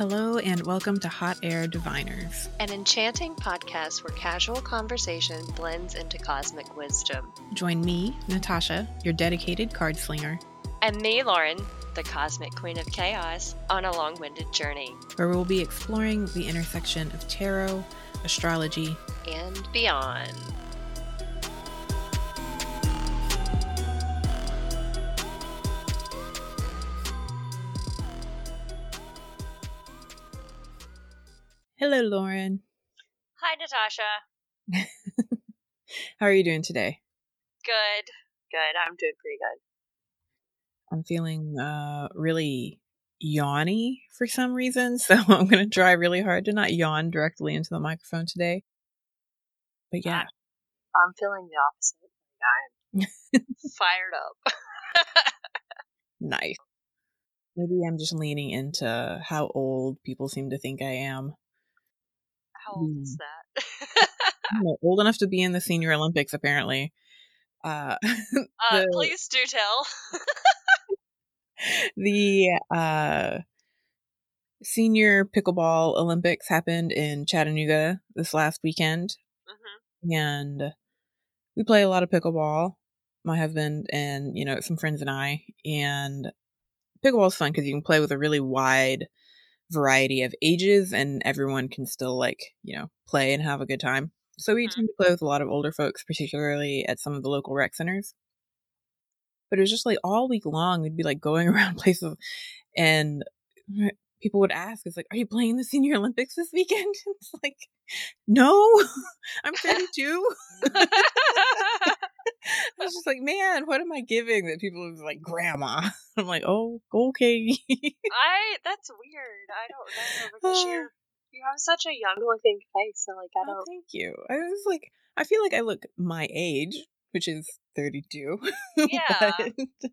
Hello, and welcome to Hot Air Diviners. An enchanting podcast where casual conversation blends into cosmic wisdom. Join me, Natasha, your dedicated card slinger, And me, Lauren, the cosmic queen of chaos, on a long winded journey where we'll be exploring the intersection of tarot, astrology, and beyond. Hello, Lauren. Hi, Natasha. How are you doing today? Good. Good. I'm doing pretty good. I'm feeling uh, really yawny for some reason, so I'm going to try really hard to not yawn directly into the microphone today. But yeah, I'm feeling the opposite. I'm fired up. nice. Maybe I'm just leaning into how old people seem to think I am. How old is Mm. that? Know, old enough to be in the Senior Olympics, apparently. Uh, uh, The- please do tell. the uh, Senior Pickleball Olympics happened in Chattanooga this last weekend, hmm and we play a lot of pickleball. My husband and you know some friends and I, and pickleball is fun because you can play with a really wide variety of ages, and everyone can still like you know play and have a good time. So we Mhm. tend to play with a lot of older folks, particularly at some of the local rec centers. But it was just like all week long, we'd be like going around places, and people would ask, "It's like, are you playing the Senior Olympics this weekend?" it's like, no, I'm 32. I was just like, man, what am I giving that people are like, grandma? I'm like, oh, okay. I that's weird. I don't know because you're you have such a young looking face. So like I Oh, don't. thank you. I was like, I feel like I look my age, which is 32. Yeah. but,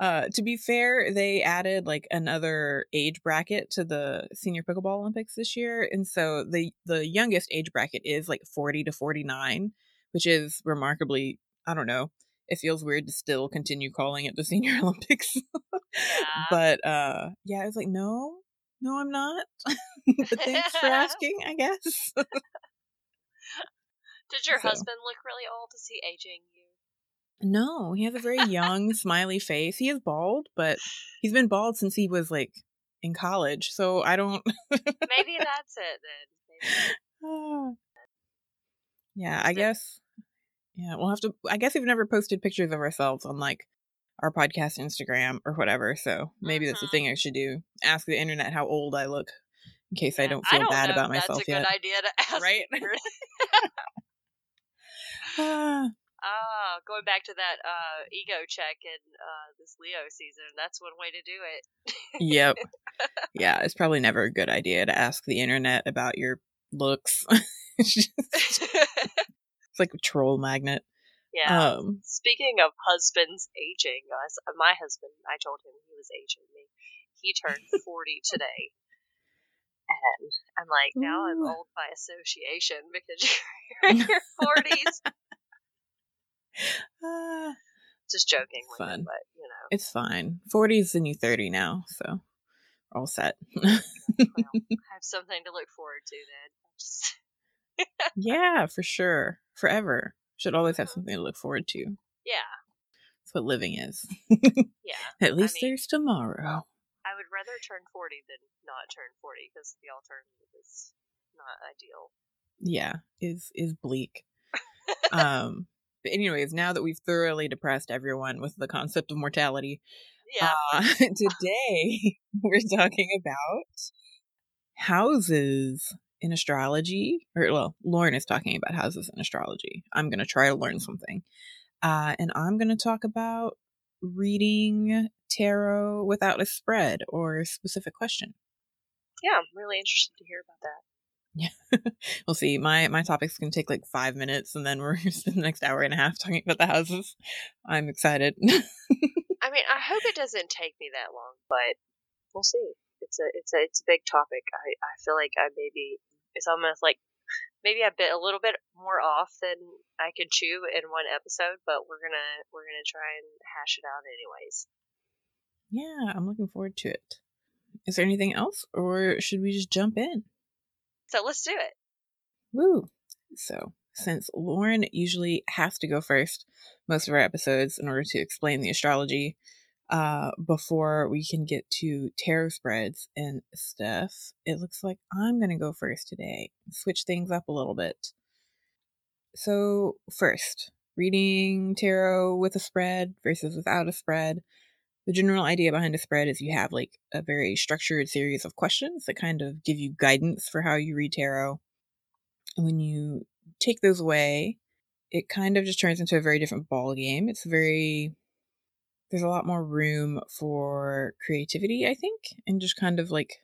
uh, to be fair, they added like another age bracket to the Senior Pickleball Olympics this year, and so the the youngest age bracket is like 40 to 49, which is remarkably, I don't know. It feels weird to still continue calling it the Senior Olympics. Yeah. but uh yeah, I was like, no, no, I'm not. but thanks for asking, I guess. Did your so- husband look really old? Is he aging you? No, he has a very young, smiley face. He is bald, but he's been bald since he was like in college. So I don't. Maybe that's it then. Maybe. Ah. yeah, I guess. Yeah, we'll have to. I guess we've never posted pictures of ourselves on like our podcast Instagram or whatever. So maybe that's the Mhm. thing I should do. Ask the internet how old I look, in case I don't feel bad know about if myself That's a yet. good idea to ask. Right? Ah, Ah, going back to that uh, ego check in uh, this Leo season, that's one way to do it. yep. Yeah, it's probably never a good idea to ask the internet about your looks. just- it's like a troll magnet. yeah. Um, Speaking of husbands aging, us, my husband, I told him he was aging me. He turned 40 today. And I'm like, now I'm old by association because you're in your 40s. ah, Just joking Fun. him, but you know, it's fine. 40 is the new 30 now, so all set. well, I have something to look forward to then. Just, yeah, for sure. Forever. Should always have something to look forward to. yeah, That's what living is. yeah. At least mean- there's tomorrow. I would rather turn 40 than not turn 40 because the alternative is not ideal. Yeah, is is bleak. um but anyways, now that we've thoroughly depressed everyone with the concept of mortality, Yeah. Uh, today we're talking about houses in astrology. Or well, Lauren is talking about houses in astrology. I'm going to try to learn something, uh, and I'm going to talk about reading tarot without a spread or a specific question. yeah, I'm really interested to hear about that. Yeah, we'll see. My my topics can take like five minutes, and then we're the next hour and a half talking about the houses. I'm excited. I mean, I hope it doesn't take me that long, but we'll see. It's a it's a it's a big topic. I I feel like I maybe it's almost like maybe a bit a little bit more off than I can chew in one episode, but we're gonna we're gonna try and hash it out anyways. yeah, I'm looking forward to it. is there anything else, or should we just jump in? So let's do it. Woo! So, since Lauren usually has to go first most of our episodes in order to explain the astrology, uh, before we can get to tarot spreads and stuff, it looks like I'm going to go first today. Switch things up a little bit. So, first, reading tarot with a spread versus without a spread. The general idea behind a spread is you have like a very structured series of questions that kind of give you guidance for how you read tarot. And when you take those away, it kind of just turns into a very different ball game. It's very there's a lot more room for creativity, I think, and just kind of like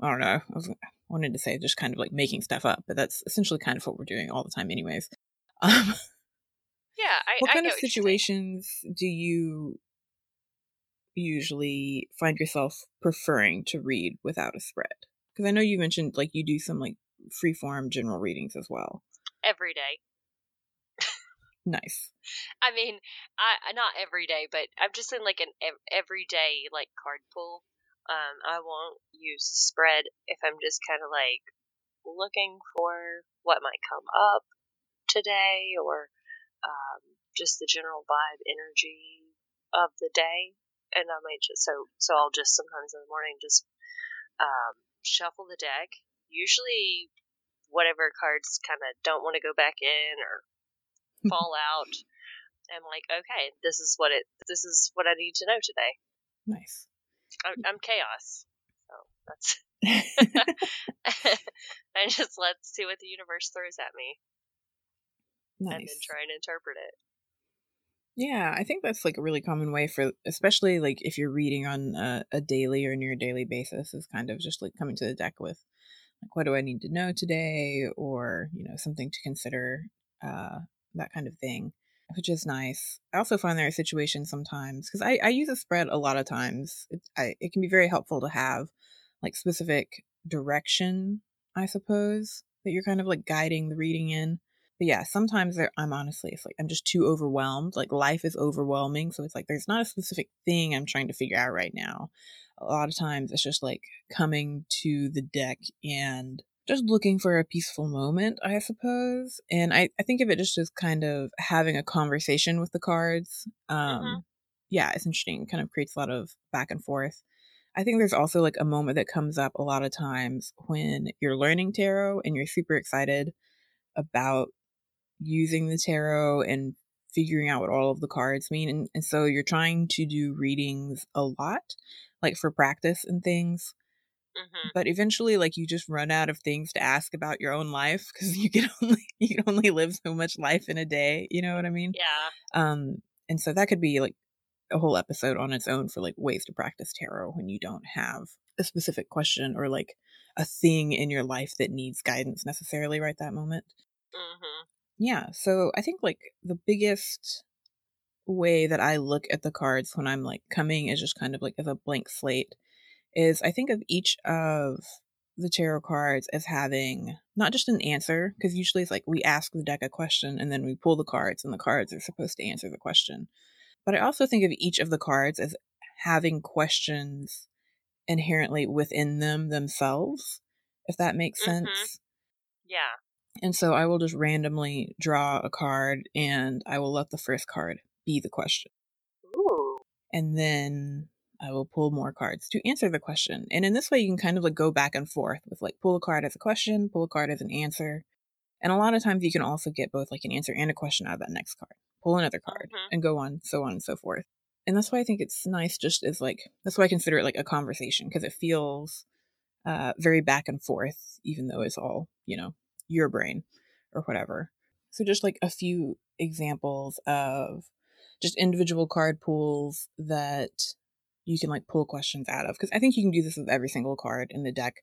I don't know. I was, wanted to say just kind of like making stuff up, but that's essentially kind of what we're doing all the time, anyways. Um, yeah, I, what I kind of what situations do you usually find yourself preferring to read without a spread? Because I know you mentioned like you do some like freeform general readings as well. Every day. Nice. I mean, I not every day, but I'm just in like an ev- everyday like card pool. Um, I won't use spread if I'm just kind of like looking for what might come up today or um, just the general vibe energy of the day. And I might just so so I'll just sometimes in the morning just um, shuffle the deck. Usually, whatever cards kind of don't want to go back in or fall out. I'm like, okay, this is what it. This is what I need to know today. Nice. I'm, I'm chaos, so that's. I just let's see what the universe throws at me, Nice. and then try and interpret it. Yeah, I think that's like a really common way for, especially like if you're reading on a, a daily or near daily basis, is kind of just like coming to the deck with, like, what do I need to know today, or you know, something to consider, uh, that kind of thing, which is nice. I also find there are situations sometimes because I, I use a spread a lot of times. It, I, it can be very helpful to have like specific direction, I suppose, that you're kind of like guiding the reading in. But yeah, sometimes I'm honestly, it's like I'm just too overwhelmed. Like life is overwhelming. So it's like there's not a specific thing I'm trying to figure out right now. A lot of times it's just like coming to the deck and just looking for a peaceful moment, I suppose. And I, I think of it just as kind of having a conversation with the cards. Um, Mhm. Yeah, it's interesting. It kind of creates a lot of back and forth. I think there's also like a moment that comes up a lot of times when you're learning tarot and you're super excited about using the tarot and figuring out what all of the cards mean. And, and so you're trying to do readings a lot, like for practice and things. Hmm But eventually, like you just run out of things to ask about your own life because you can only you can only live so much life in a day. You know what I mean? Yeah. Um, and so that could be like a whole episode on its own for like ways to practice tarot when you don't have a specific question or like a thing in your life that needs guidance necessarily right that moment. hmm Yeah, so I think like the biggest way that I look at the cards when I'm like coming is just kind of like as a blank slate is I think of each of the tarot cards as having not just an answer because usually it's like we ask the deck a question and then we pull the cards and the cards are supposed to answer the question. But I also think of each of the cards as having questions inherently within them themselves, if that makes Mhm. sense. Yeah. And so I will just randomly draw a card and I will let the first card be the question. Ooh. And then I will pull more cards to answer the question. And in this way, you can kind of like go back and forth with like pull a card as a question, pull a card as an answer. And a lot of times you can also get both like an answer and a question out of that next card. Pull another card Mhm. and go on, so on and so forth. And that's why I think it's nice just as like, that's why I consider it like a conversation because it feels uh, very back and forth, even though it's all, you know, your brain or whatever. So just like a few examples of just individual card pools that you can like pull questions out of. Because I think you can do this with every single card in the deck,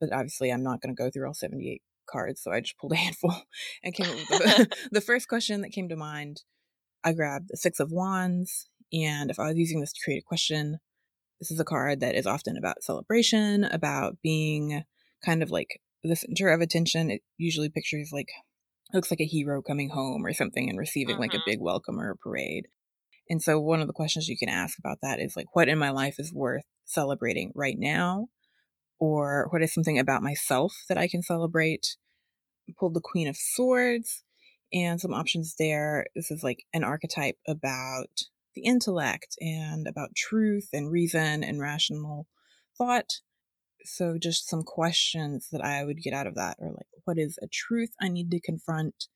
but obviously I'm not going to go through all 78 cards, so I just pulled a handful and came up with the, the first question that came to mind. I grabbed the Six of Wands, and if I was using this to create a question, this is a card that is often about celebration, about being kind of like the center of attention. It usually pictures like looks like a hero coming home or something and receiving like a Mhm. big welcome or a parade. And so one of the questions you can ask about that is like what in my life is worth celebrating right now? Or what is something about myself that I can celebrate? Pulled the Queen of Swords and some options there. This is like an archetype about the intellect and about truth and reason and rational thought. So, just some questions that I would get out of that are like, what is a truth I need to confront?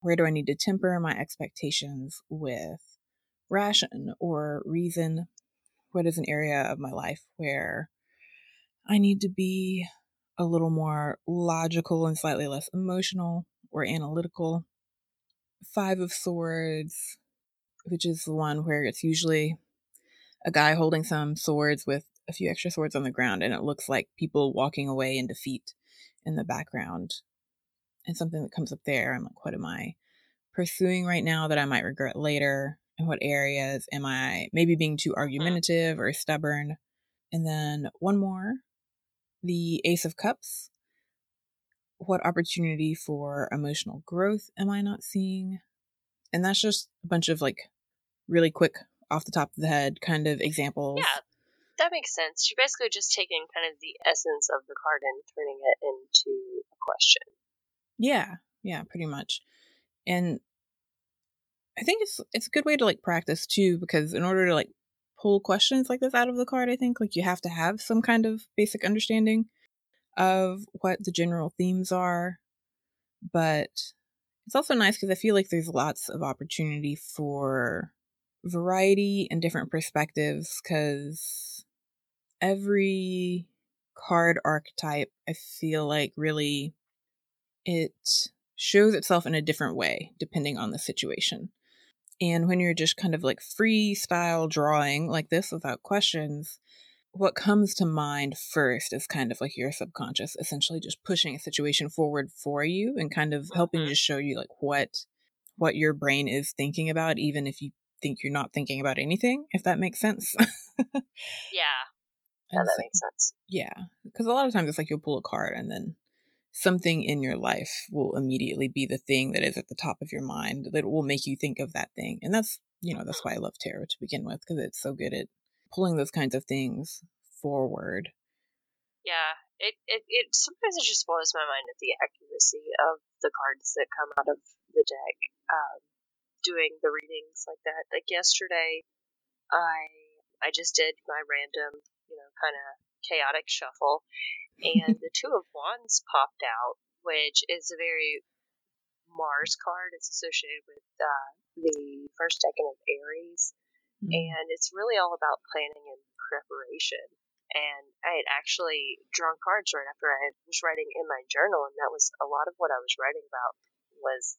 Where do I need to temper my expectations with ration or reason? What is an area of my life where I need to be a little more logical and slightly less emotional or analytical? Five of Swords, which is the one where it's usually a guy holding some swords with a few extra swords on the ground, and it looks like people walking away in defeat in the background. And something that comes up there, I'm like, what am I pursuing right now that I might regret later? In what areas am I maybe being too mm. argumentative or stubborn? And then one more the Ace of Cups. What opportunity for emotional growth am I not seeing? And that's just a bunch of like really quick off the top of the head kind of examples. Yeah, that makes sense. You're basically just taking kind of the essence of the card and turning it into a question. Yeah, yeah, pretty much. And I think it's it's a good way to like practice too, because in order to like pull questions like this out of the card, I think like you have to have some kind of basic understanding of what the general themes are. But it's also nice because I feel like there's lots of opportunity for variety and different perspectives because every card archetype, I feel like really it shows itself in a different way depending on the situation. And when you're just kind of like freestyle drawing like this without questions, what comes to mind first is kind of like your subconscious essentially just pushing a situation forward for you and kind of helping Mhm. to show you like what what your brain is thinking about even if you think you're not thinking about anything if that makes sense Yeah, that so- makes sense. yeah because a lot of times it's like you'll pull a card and then something in your life will immediately be the thing that is at the top of your mind that will make you think of that thing and that's you know that's why i love tarot to begin with because it's so good at pulling those kinds of things forward Yeah, it, it it sometimes it just blows my mind at the accuracy of the cards that come out of the deck. Um, doing the readings like that. Like yesterday, I I just did my random, you know, kind of chaotic shuffle, and the Two of Wands popped out, which is a very Mars card. It's associated with uh, the first decan of Aries Mm. and it's really all about planning and preparation. And I had actually drawn cards right after I was writing in my journal, and that was a lot of what I was writing about was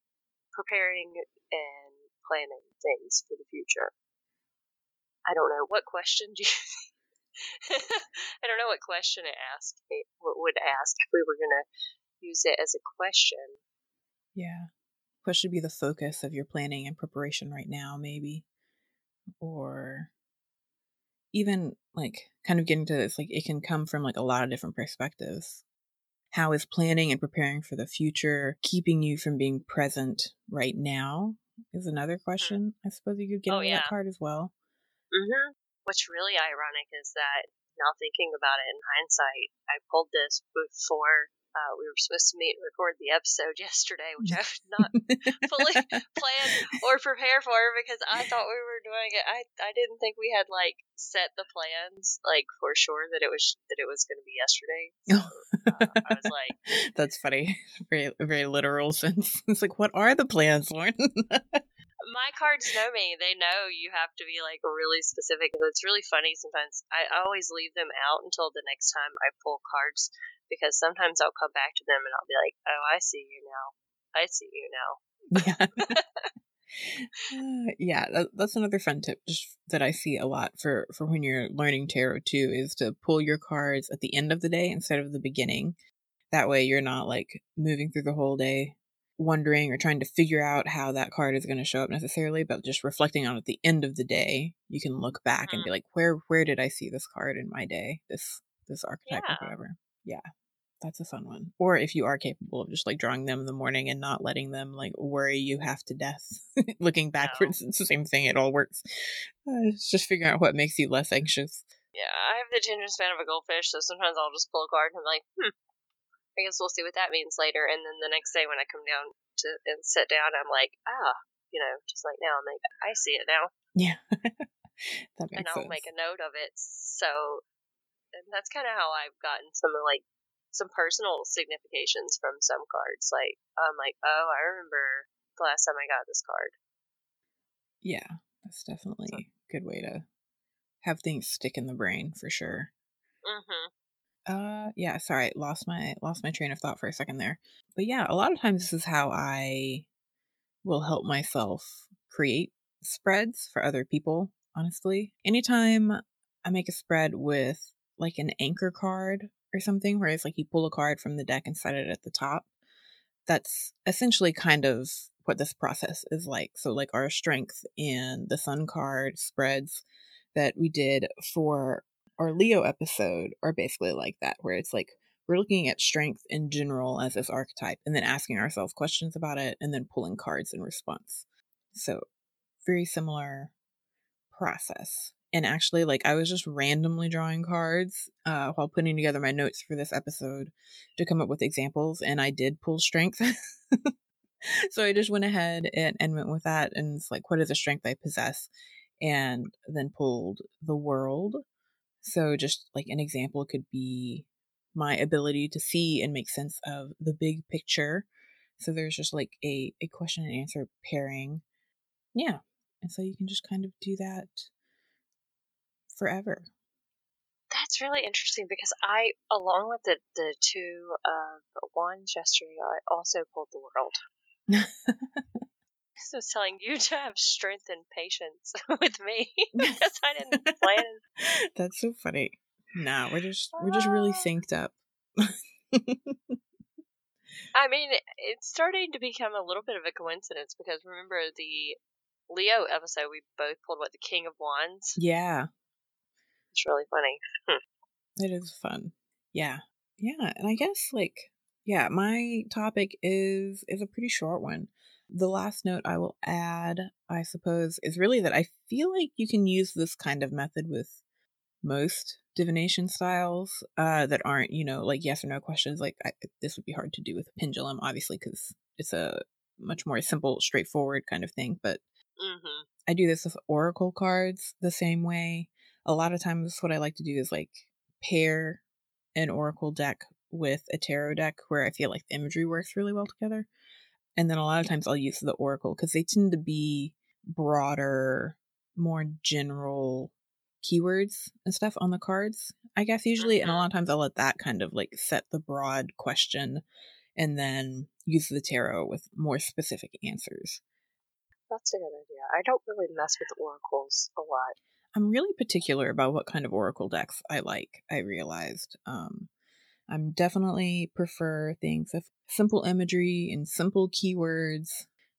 preparing and planning things for the future. I don't know what question do you. I don't know what question it asked me. What would ask if we were gonna use it as a question? yeah what should be the focus of your planning and preparation right now maybe or even like kind of getting to this like it can come from like a lot of different perspectives how is planning and preparing for the future keeping you from being present right now is another question i suppose you could get Oh, into yeah. that card as well hmm What's really ironic is that now thinking about it in hindsight, I pulled this before uh, we were supposed to meet and record the episode yesterday, which I was not fully plan or prepare for because I thought we were doing it. I I didn't think we had like set the plans like for sure that it was that it was going to be yesterday. So, uh, I was like, that's funny very very literal sense it's like what are the plans lauren my cards know me. They know you have to be like really specific. It's really funny sometimes. I always leave them out until the next time I pull cards because sometimes I'll come back to them and I'll be like, "Oh, I see you now. I see you now." yeah Uh, yeah that, that's another fun tip just that i see a lot for for when you're learning tarot too is to pull your cards at the end of the day instead of the beginning that way you're not like moving through the whole day wondering or trying to figure out how that card is going to show up necessarily but just reflecting on it at the end of the day you can look back and be like where where did i see this card in my day? This this archetype Yeah. or whatever. Yeah that's a fun one. Or if you are capable of just like drawing them in the morning and not letting them like worry you half to death looking backwards it's the same thing it all works. Uh, it's just figuring out what makes you less anxious. Yeah, I have the attention span of a goldfish, so sometimes I'll just pull a card and I'm like, hmm, I guess we'll see what that means later. And then the next day when I come down to and sit down, I'm like, ah, you know, just like now, I'm like, I see it now. Yeah. that makes sense. and I'll sense. make a note of it. So and that's kind of how I've gotten some of like some personal significations from some cards. Like I'm like, oh, I remember the last time I got this card. Yeah, that's definitely a good way to have things stick in the brain for sure. Mm-hmm. Uh, yeah. Sorry, lost my lost my train of thought for a second there. But yeah, a lot of times this is how I will help myself create spreads for other people. Honestly, anytime I make a spread with like an anchor card or something, where it's like you pull a card from the deck and set it at the top, that's essentially kind of what this process is like. So, like our strength in the Sun card spreads that we did for our Leo episode are basically like that, where it's like we're looking at strength in general as this archetype and then asking ourselves questions about it and then pulling cards in response. So, very similar process. And actually, like, I was just randomly drawing cards uh, while putting together my notes for this episode to come up with examples, and I did pull strength. so I just went ahead and, and went with that. And it's like, what is a strength I possess? And then pulled the world. So, just like an example could be my ability to see and make sense of the big picture. So, there's just like a, a question and answer pairing. Yeah. And so you can just kind of do that forever. That's really interesting because I, along with the, the two uh, wands yesterday, I also pulled the world. I was telling you to have strength and patience with me because I didn't plan. That's so funny. Nah, we're just we're just really Ah. synced up. I mean, it's starting to become a little bit of a coincidence because remember the Leo episode, we both pulled what the King of Wands. yeah, It's really funny. it is fun. Yeah. Yeah, and I guess like yeah, my topic is is a pretty short one. The last note I will add, I suppose, is really that I feel like you can use this kind of method with most divination styles uh, that aren't, you know, like yes or no questions. Like I, this would be hard to do with a pendulum, obviously, because it's a much more simple, straightforward kind of thing. But Mm-hmm. I do this with oracle cards the same way. A lot of times, what I like to do is like pair an oracle deck with a tarot deck where I feel like the imagery works really well together. And then a lot of times I'll use the oracle because they tend to be broader, more general keywords and stuff on the cards, I guess, usually. And a lot of times I'll let that kind of like set the broad question and then use the tarot with more specific answers. That's a good idea. I don't really mess with oracles a lot. I'm really particular about what kind of oracle decks I like. I realized um, I'm definitely prefer things with simple imagery and simple keywords.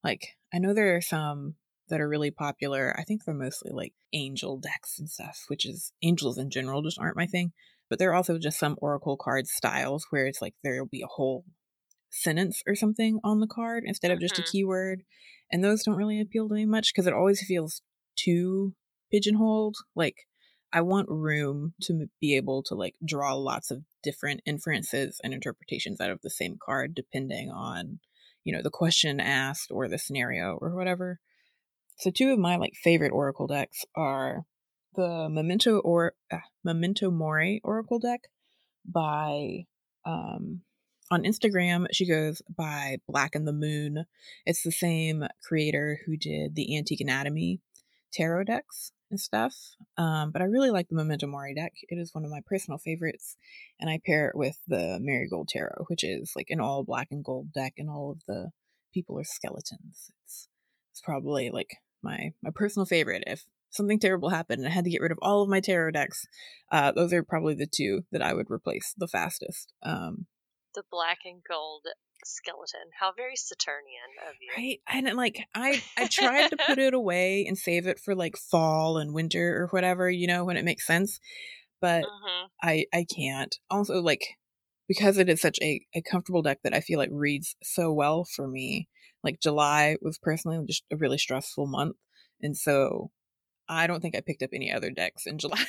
Like I know there are some that are really popular. I think they're mostly like angel decks and stuff, which is angels in general just aren't my thing. But there are also just some oracle card styles where it's like there'll be a whole sentence or something on the card instead of just a Mhm. keyword. And those don't really appeal to me much because it always feels too pigeonholed. Like I want room to be able to like draw lots of different inferences and interpretations out of the same card depending on, you know, the question asked or the scenario or whatever. So two of my like favorite oracle decks are the Memento or uh, Memento Mori oracle deck by um on Instagram she goes by Black and the Moon. It's the same creator who did the Antique Anatomy tarot decks and stuff. Um, but I really like the Memento Mori deck. It is one of my personal favorites, and I pair it with the Marigold Tarot, which is like an all black and gold deck, and all of the people are skeletons. It's it's probably like my my personal favorite. If something terrible happened and I had to get rid of all of my tarot decks, uh, those are probably the two that I would replace the fastest. Um, The black and gold skeleton. How very Saturnian of you. Right. And like I I tried to put it away and save it for like fall and winter or whatever, you know, when it makes sense. But hmm I I can't. Also like because it is such a, a comfortable deck that I feel like reads so well for me. Like July was personally just a really stressful month. And so I don't think I picked up any other decks in July.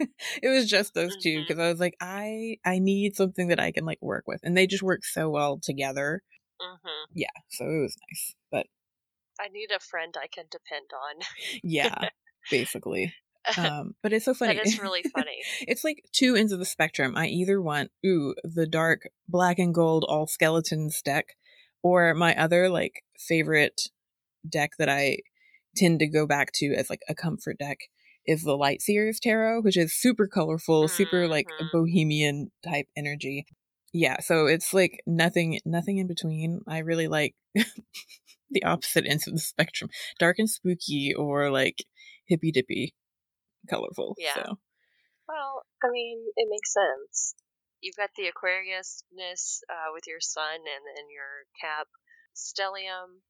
it was just those two because I was like, I I need something that I can like work with, and they just work so well together. hmm Yeah, so it was nice. But I need a friend I can depend on. yeah, basically. Um, but it's so funny. is really funny. it's like two ends of the spectrum. I either want ooh the dark black and gold all skeletons deck, or my other like favorite deck that I tend to go back to as like a comfort deck is the Light Seers Tarot, which is super colorful, super like Mhm. bohemian type energy. Yeah, so it's like nothing nothing in between. I really like the opposite ends of the spectrum. Dark and spooky or like hippy dippy colorful. Yeah. So Well, I mean, it makes sense. You've got the Aquariusness uh, with your sun and then your cap stellium,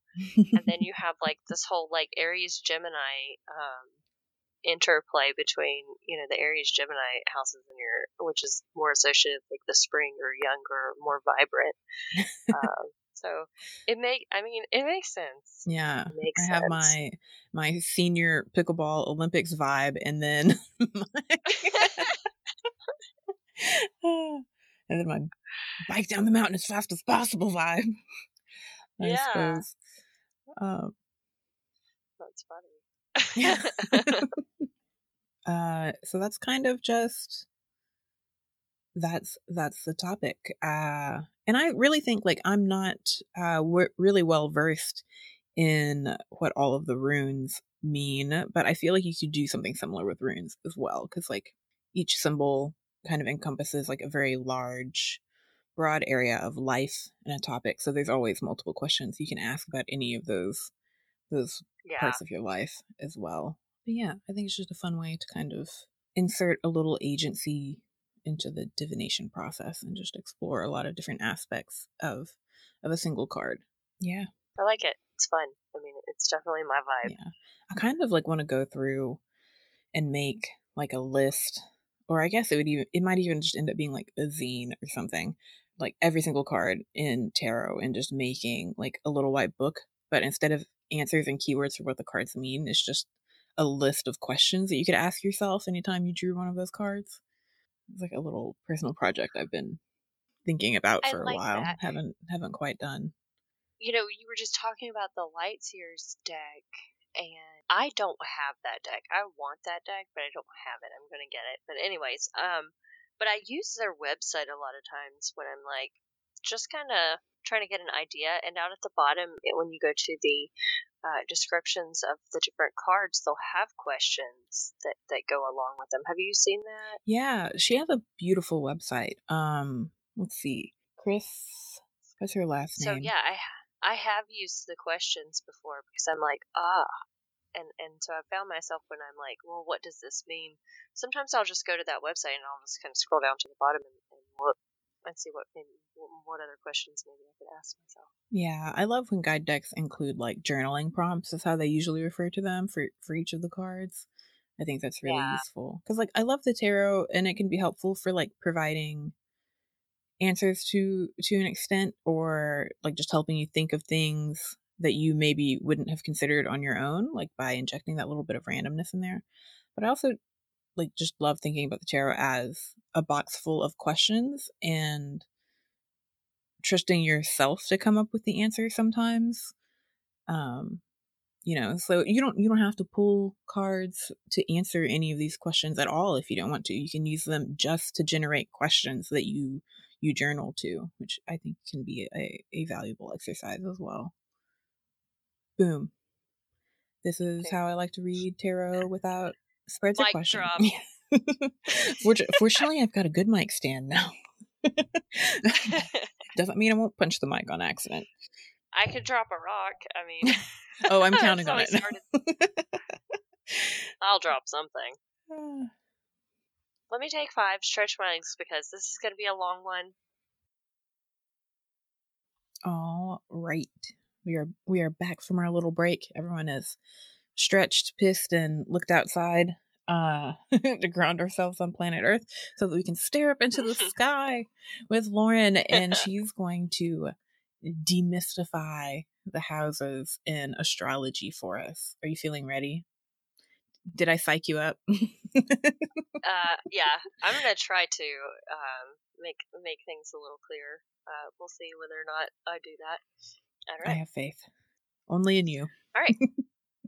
and then you have like this whole like Aries Gemini um, interplay between you know the Aries Gemini houses in your, which is more associated with like the spring or younger, more vibrant. um, so it make, I mean, it makes sense. Yeah. Makes I have sense. my my senior pickleball Olympics vibe and then and then my bike down the mountain as fast as possible vibe. I Yeah. suppose. Um, That's funny. Yeah. uh, so that's kind of just that's that's the topic. Uh, and I really think like I'm not uh w- really well versed in what all of the runes mean, but I feel like you could do something similar with runes as well because like each symbol kind of encompasses like a very large broad area of life and a topic so there's always multiple questions you can ask about any of those those yeah. parts of your life as well. But yeah, I think it's just a fun way to kind of insert a little agency into the divination process and just explore a lot of different aspects of of a single card. Yeah. I like it. It's fun. I mean, it's definitely my vibe. Yeah. I kind of like want to go through and make like a list or I guess it would even it might even just end up being like a zine or something. Like every single card in tarot and just making like a little white book, but instead of answers and keywords for what the cards mean, it's just a list of questions that you could ask yourself anytime you drew one of those cards. It's like a little personal project I've been thinking about for a while. that. Haven't haven't quite done. You know, you were just talking about the Light Seers deck, and I don't have that deck. I want that deck, but I don't have it. I'm gonna get it. But anyways, um, but I use their website a lot of times when I'm like just kind of trying to get an idea. And down at the bottom, when you go to the uh, descriptions of the different cards, they'll have questions that that go along with them. Have you seen that? Yeah, she has a beautiful website. Um, let's see, Chris. What's her last name? So yeah, I I have used the questions before because I'm like ah, and and so I found myself when I'm like, well, what does this mean? Sometimes I'll just go to that website and I'll just kind of scroll down to the bottom and, and look and see what maybe what other questions maybe I could ask myself. Yeah, I love when guide decks include like journaling prompts. Is how they usually refer to them for for each of the cards. I think that's really Yeah. useful because like I love the tarot and it can be helpful for like providing answers to to an extent or like just helping you think of things that you maybe wouldn't have considered on your own like by injecting that little bit of randomness in there. But I also like just love thinking about the tarot as a box full of questions and trusting yourself to come up with the answer sometimes um you know so you don't you don't have to pull cards to answer any of these questions at all if you don't want to. You can use them just to generate questions that you you journal to which i think can be a, a valuable exercise as well. Boom. This is how i like to read tarot without spreads Mic questions drop. Fortu- Fortunately, I've got a good mic stand now. Doesn't mean I won't punch the mic on accident. I could drop a rock. I mean, Oh, I'm counting on it. I'll drop something. Ah. Let me take five, stretch my legs because this is going to be a long one. All right. We are we are back from our little break. Everyone is stretched, pissed, and looked outside uh to ground ourselves on planet Earth so that we can stare up into the sky with Lauren and she's going to demystify the houses in astrology for us. Are you feeling ready? Did I psych you up? uh, yeah, I'm gonna try to um, make make things a little clearer. Uh, we'll see whether or not I do that. All I have faith. Only in you. All right.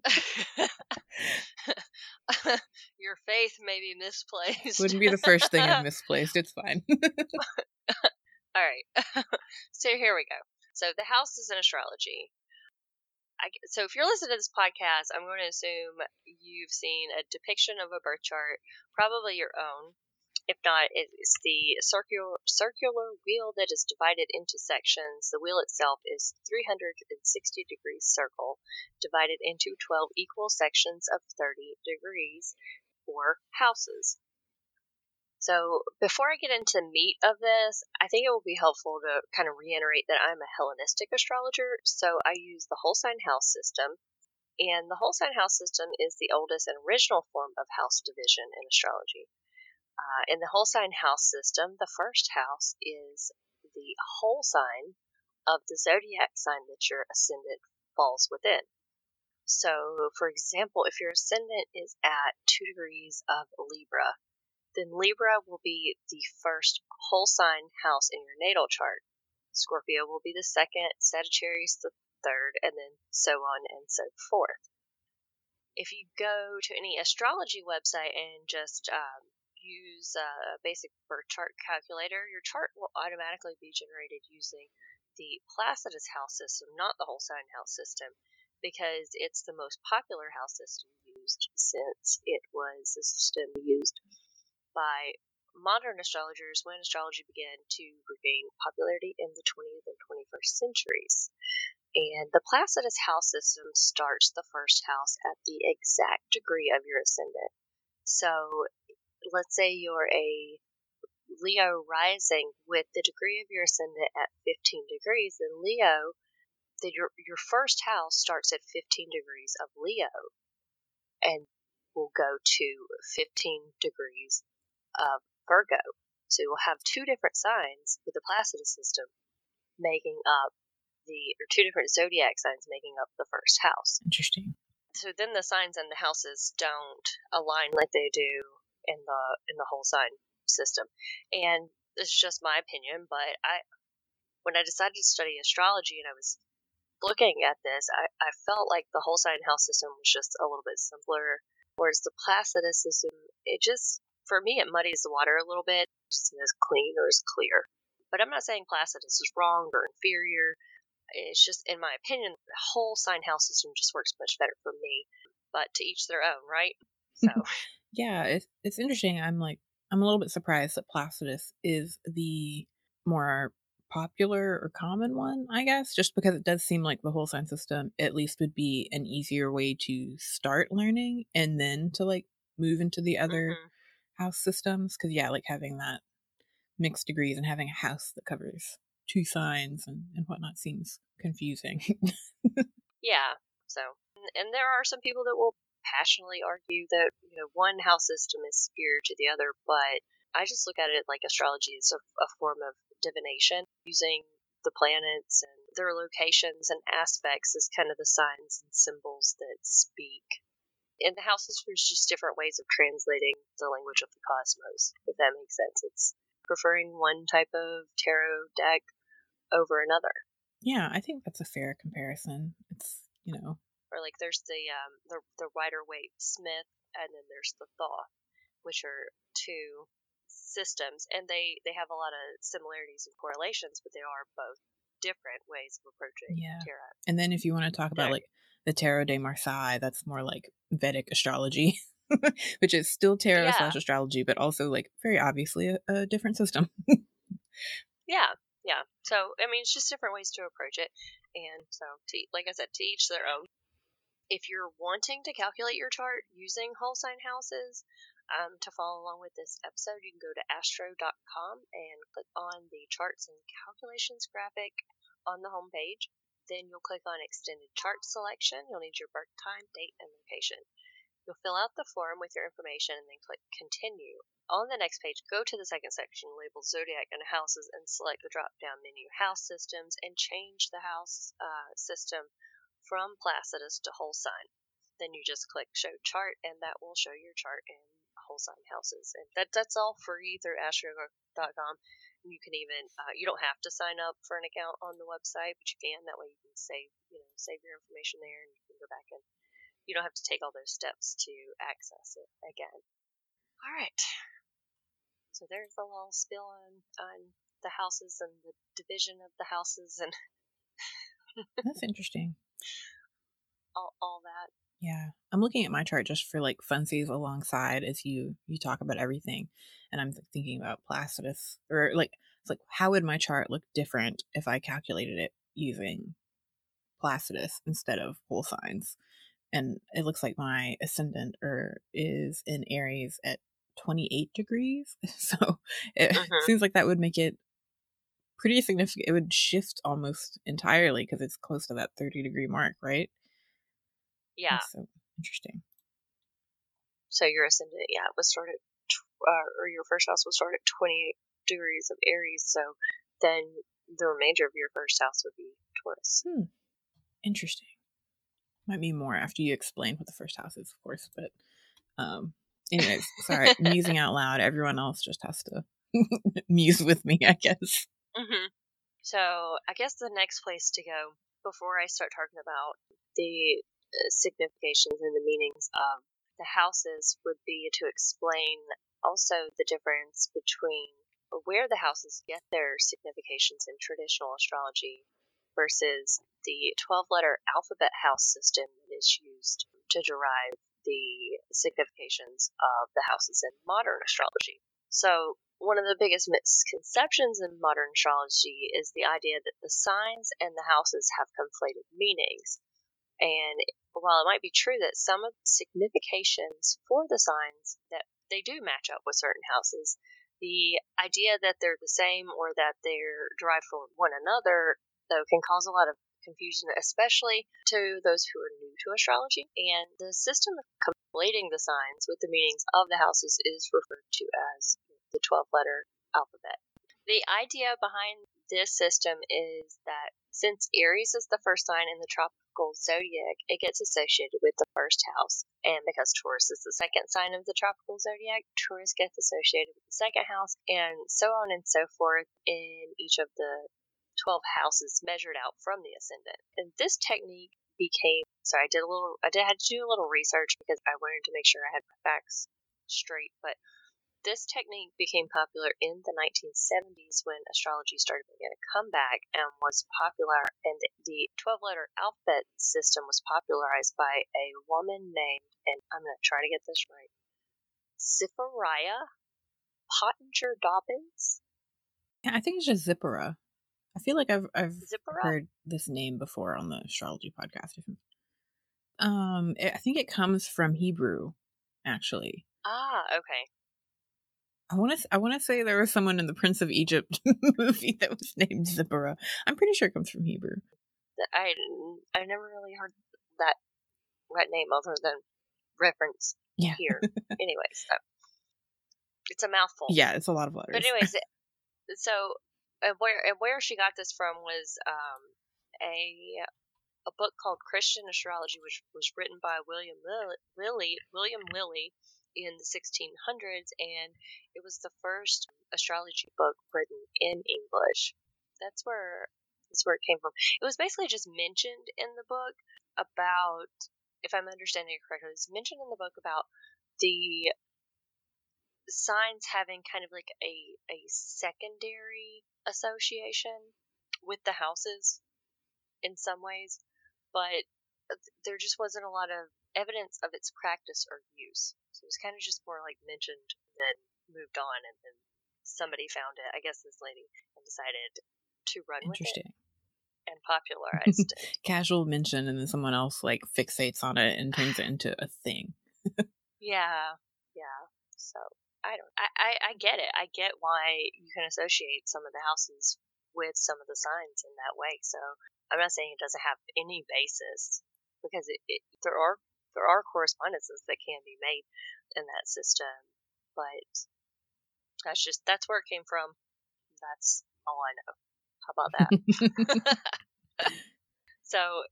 Your faith may be misplaced. Wouldn't be the first thing I've misplaced. It's fine. All right. so here we go. So the house is in astrology. I, so if you're listening to this podcast, I'm going to assume you've seen a depiction of a birth chart, probably your own. If not, it's the circular circular wheel that is divided into sections. The wheel itself is 360 degrees circle, divided into 12 equal sections of 30 degrees, or houses. So before I get into meat of this, I think it will be helpful to kind of reiterate that I'm a Hellenistic astrologer, so I use the whole sign house system. And the whole sign house system is the oldest and original form of house division in astrology. Uh, in the whole sign house system, the first house is the whole sign of the zodiac sign that your ascendant falls within. So, for example, if your ascendant is at two degrees of Libra, then Libra will be the first whole sign house in your natal chart. Scorpio will be the second, Sagittarius the third, and then so on and so forth. If you go to any astrology website and just um, use a basic birth chart calculator, your chart will automatically be generated using the Placidus house system, not the whole sign house system, because it's the most popular house system used since it was the system used by modern astrologers when astrology began to regain popularity in the 20th and 21st centuries. And the Placidus house system starts the first house at the exact degree of your ascendant. So let's say you're a Leo rising with the degree of your ascendant at 15 degrees, then Leo, then your your first house starts at 15 degrees of Leo, and will go to 15 degrees of Virgo. So you'll have two different signs with the Placidus system making up the or two different zodiac signs making up the first house. Interesting. So then the signs and the houses don't align like they do in the in the whole sign system. And it's just my opinion, but I when I decided to study astrology and I was looking at this, I, I felt like the whole sign house system was just a little bit simpler. Whereas the Placidus system, it just for me it muddies the water a little bit. It isn't as clean or as clear. But I'm not saying Placidus is wrong or inferior. It's just, in my opinion, the whole sign house system just works much better for me. But to each their own, right? So Yeah, it's it's interesting. I'm like I'm a little bit surprised that Placidus is the more popular or common one, I guess, just because it does seem like the whole sign system at least would be an easier way to start learning and then to like move into the other mhm. house systems. Cause yeah, like having that mixed degrees and having a house that covers two signs and, and whatnot seems confusing. yeah. So, and there are some people that will passionately argue that you know one house system is superior to the other, but I just look at it like astrology is a, a form of divination using the planets and their locations and aspects as kind of the signs and symbols that speak. In the houses, there's just different ways of translating the language of the cosmos, if that makes sense. It's preferring one type of tarot deck over another. yeah, I think that's a fair comparison. It's, you know, Or like there's the um, the the Rider Waite Smith, and then there's the Thoth, which are two systems, and they they have a lot of similarities and correlations, but they are both different ways of approaching Yeah. tarot. and then if you want to talk about Right. like the Tarot de Marseille, that's more like Vedic astrology, which is still tarot Yeah. slash astrology, but also like very obviously a, a different system. Yeah, yeah. So I mean, it's just different ways to approach it, and so to, like I said, to each their own. If you're wanting to calculate your chart using whole sign houses, um, to follow along with this episode, you can go to astro.com and click on the charts and calculations graphic on the home page. Then you'll click on extended chart selection. You'll need your birth time, date, and location. You'll fill out the form with your information and then click continue. On the next page, go to the second section labeled Zodiac and Houses and select the drop down menu House Systems and change the house uh, system from Placidus to whole sign. Then you just click Show Chart and that will show your chart in whole sign houses, and that that's all free through astro.com. You can even uh, you don't have to sign up for an account on the website, but you can. That way you can save you know save your information there, and you can go back and you don't have to take all those steps to access it again. All right. So there's a little spill on on the houses and the division of the houses and That's interesting. All, all that. Yeah. I'm looking at my chart just for like funsies alongside as you you talk about everything. And I'm thinking about Placidus or like it's like how would my chart look different if I calculated it using Placidus instead of whole signs? And it looks like my ascendant or is in Aries at 28 degrees. So it Mhm. seems like that would make it pretty significant. It would shift almost entirely because it's close to that 30 degree mark, right? Yeah. So interesting. So your ascendant, yeah, it was started, uh, or your first house was start at 28 degrees of Aries. So then the remainder of your first house would be Taurus. Hmm. Interesting. Might be more after you explain what the first house is, of course. But, um, anyways, sorry, musing out loud. Everyone else just has to muse with me, I guess. Mm-hmm. So I guess the next place to go before I start talking about the uh, significations and the meanings of the houses would be to explain also the difference between where the houses get their significations in traditional astrology versus the 12 letter alphabet house system that is used to derive the significations of the houses in modern astrology. So, one of the biggest misconceptions in modern astrology is the idea that the signs and the houses have conflated meanings. And while it might be true that some of the significations for the signs that they do match up with certain houses, the idea that they're the same or that they're derived from one another, though, can cause a lot of confusion, especially to those who are new to astrology. And the system of conflating the signs with the meanings of the houses is referred to as the 12 letter alphabet. The idea behind this system is that since Aries is the first sign in the tropical zodiac, it gets associated with the first house. And because Taurus is the second sign of the tropical zodiac, Taurus gets associated with the second house, and so on and so forth in each of the 12 houses measured out from the ascendant. And this technique became sorry, I did a little I did had to do a little research because I wanted to make sure I had my facts straight, but this technique became popular in the 1970s when astrology started making a comeback and was popular and the 12 letter alphabet system was popularized by a woman named and I'm going to try to get this right Zipporah Pottenger Dobyns I think it's just Zippera. I feel like I've I've Zipporah heard this name before on the astrology podcast. Um, I think it comes from Hebrew, actually. Ah, okay. I want to I want to say there was someone in the Prince of Egypt movie that was named Zippera. I'm pretty sure it comes from Hebrew. I I never really heard that that name other than reference Yeah. here. anyways, so it's a mouthful. Yeah, it's a lot of letters. But anyways, so and where and where she got this from was um, a a book called Christian Astrology, which was written by William Lilly, Lilly William Lilly in the 1600s, and it was the first astrology book written in English. That's where that's where it came from. It was basically just mentioned in the book about, if I'm understanding it correctly, it was mentioned in the book about the signs having kind of like a a secondary association with the houses in some ways, but there just wasn't a lot of evidence of its practice or use. So it was kind of just more like mentioned, then moved on, and then somebody found it. I guess this lady and decided to run with it Interesting. and popularized it. Casual mention, and then someone else like fixates on it and turns it into a thing. Yeah, yeah. So I don't. I, I I get it. I get why you can associate some of the houses with some of the signs in that way. So I'm not saying it doesn't have any basis because it, it there are there are correspondences that can be made in that system, but that's just that's where it came from. That's all I know. How about that? so,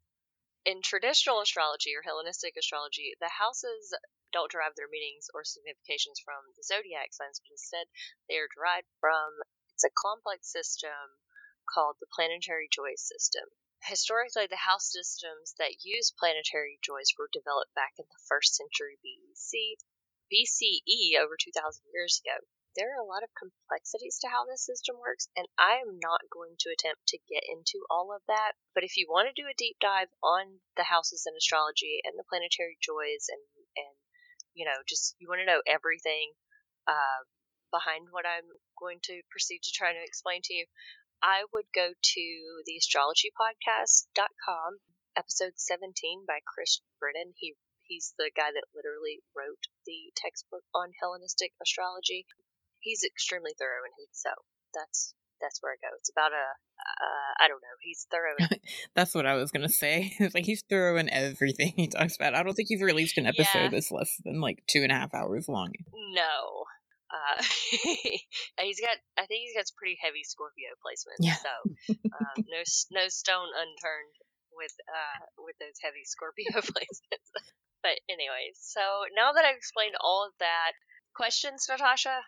in traditional astrology or Hellenistic astrology, the houses don't derive their meanings or significations from the zodiac signs, but instead they are derived from it's a complex system called the planetary joy system. Historically, the house systems that use planetary joys were developed back in the first century BC, BCE, over 2,000 years ago there are a lot of complexities to how this system works, and I am not going to attempt to get into all of that. But if you want to do a deep dive on the houses in astrology and the planetary joys, and and you know, just you want to know everything uh, behind what I'm going to proceed to try to explain to you, I would go to the astrologypodcast.com, episode 17 by Chris Brennan. He he's the guy that literally wrote the textbook on Hellenistic astrology he's extremely thorough in his so that's that's where I go. It's about a uh, I don't know. He's thorough. that's what I was gonna say. It's like he's thorough in everything he talks about. I don't think he's released an episode yeah. that's less than like two and a half hours long. No. Uh, he's got. I think he's got some pretty heavy Scorpio placements. Yeah. So um, no no stone unturned with uh with those heavy Scorpio placements. but anyways, so now that I've explained all of that, questions, Natasha?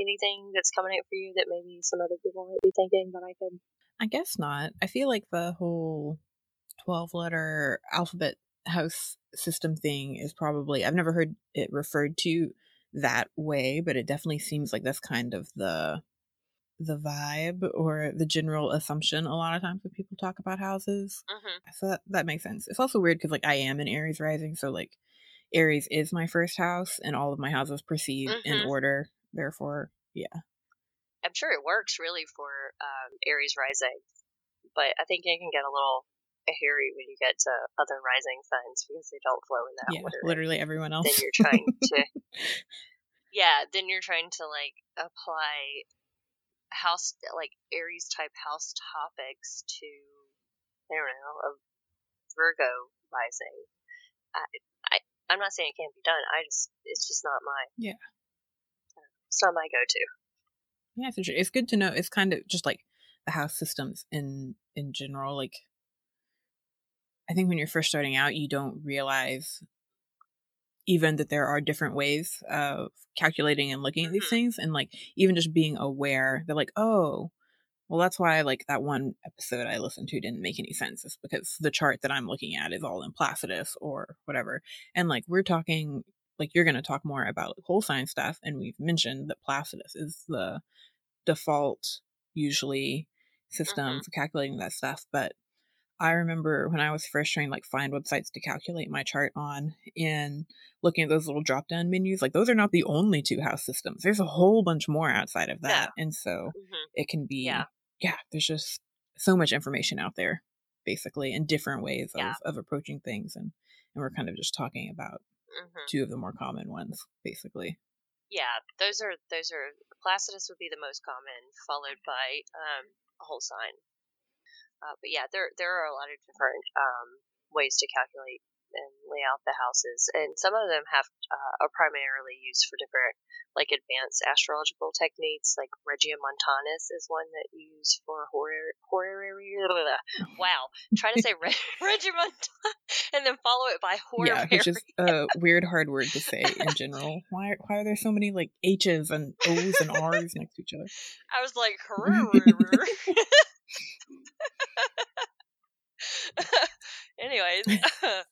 Anything that's coming up for you that maybe some other people might be thinking, but I could. I guess not. I feel like the whole twelve-letter alphabet house system thing is probably I've never heard it referred to that way, but it definitely seems like that's kind of the the vibe or the general assumption a lot of times when people talk about houses. Mm-hmm. So that, that makes sense. It's also weird because like I am an Aries rising, so like Aries is my first house, and all of my houses proceed mm-hmm. in order. Therefore, yeah. I'm sure it works really for um, Aries rising, but I think it can get a little hairy when you get to other rising signs because they don't flow in that yeah, order. Literally everyone else. Then you're trying to, yeah. Then you're trying to like apply house like Aries type house topics to I don't know a Virgo rising. I, I'm not saying it can't be done. I just it's just not my yeah. It's not my go-to. Yeah, it's It's good to know. It's kind of just like the house systems in in general. Like, I think when you're first starting out, you don't realize even that there are different ways of calculating and looking at these mm-hmm. things, and like even just being aware that like, oh, well, that's why like that one episode I listened to didn't make any sense. It's because the chart that I'm looking at is all in Placidus or whatever. And like we're talking like you're going to talk more about whole sign stuff and we've mentioned that Placidus is the default usually system mm-hmm. for calculating that stuff, but I remember when I was first trying to like find websites to calculate my chart on and looking at those little drop down menus, like those are not the only two house systems. There's a whole bunch more outside of that. Yeah. And so mm-hmm. it can be yeah yeah, there's just so much information out there, basically, and different ways yeah. of, of approaching things. And, and we're kind of just talking about mm-hmm. two of the more common ones, basically. Yeah, those are those are Placidus would be the most common, followed by um, a whole sign. Uh, but yeah, there there are a lot of different um, ways to calculate and lay out the houses, and some of them have uh, are primarily used for different like advanced astrological techniques, like Regiomontanus is one that you use for horary. horary wow, try to say Re- Regiomontanus and then follow it by horary. Yeah, which is a weird hard word to say in general. Why why are there so many like H's and O's and R's next to each other? I was like, anyways.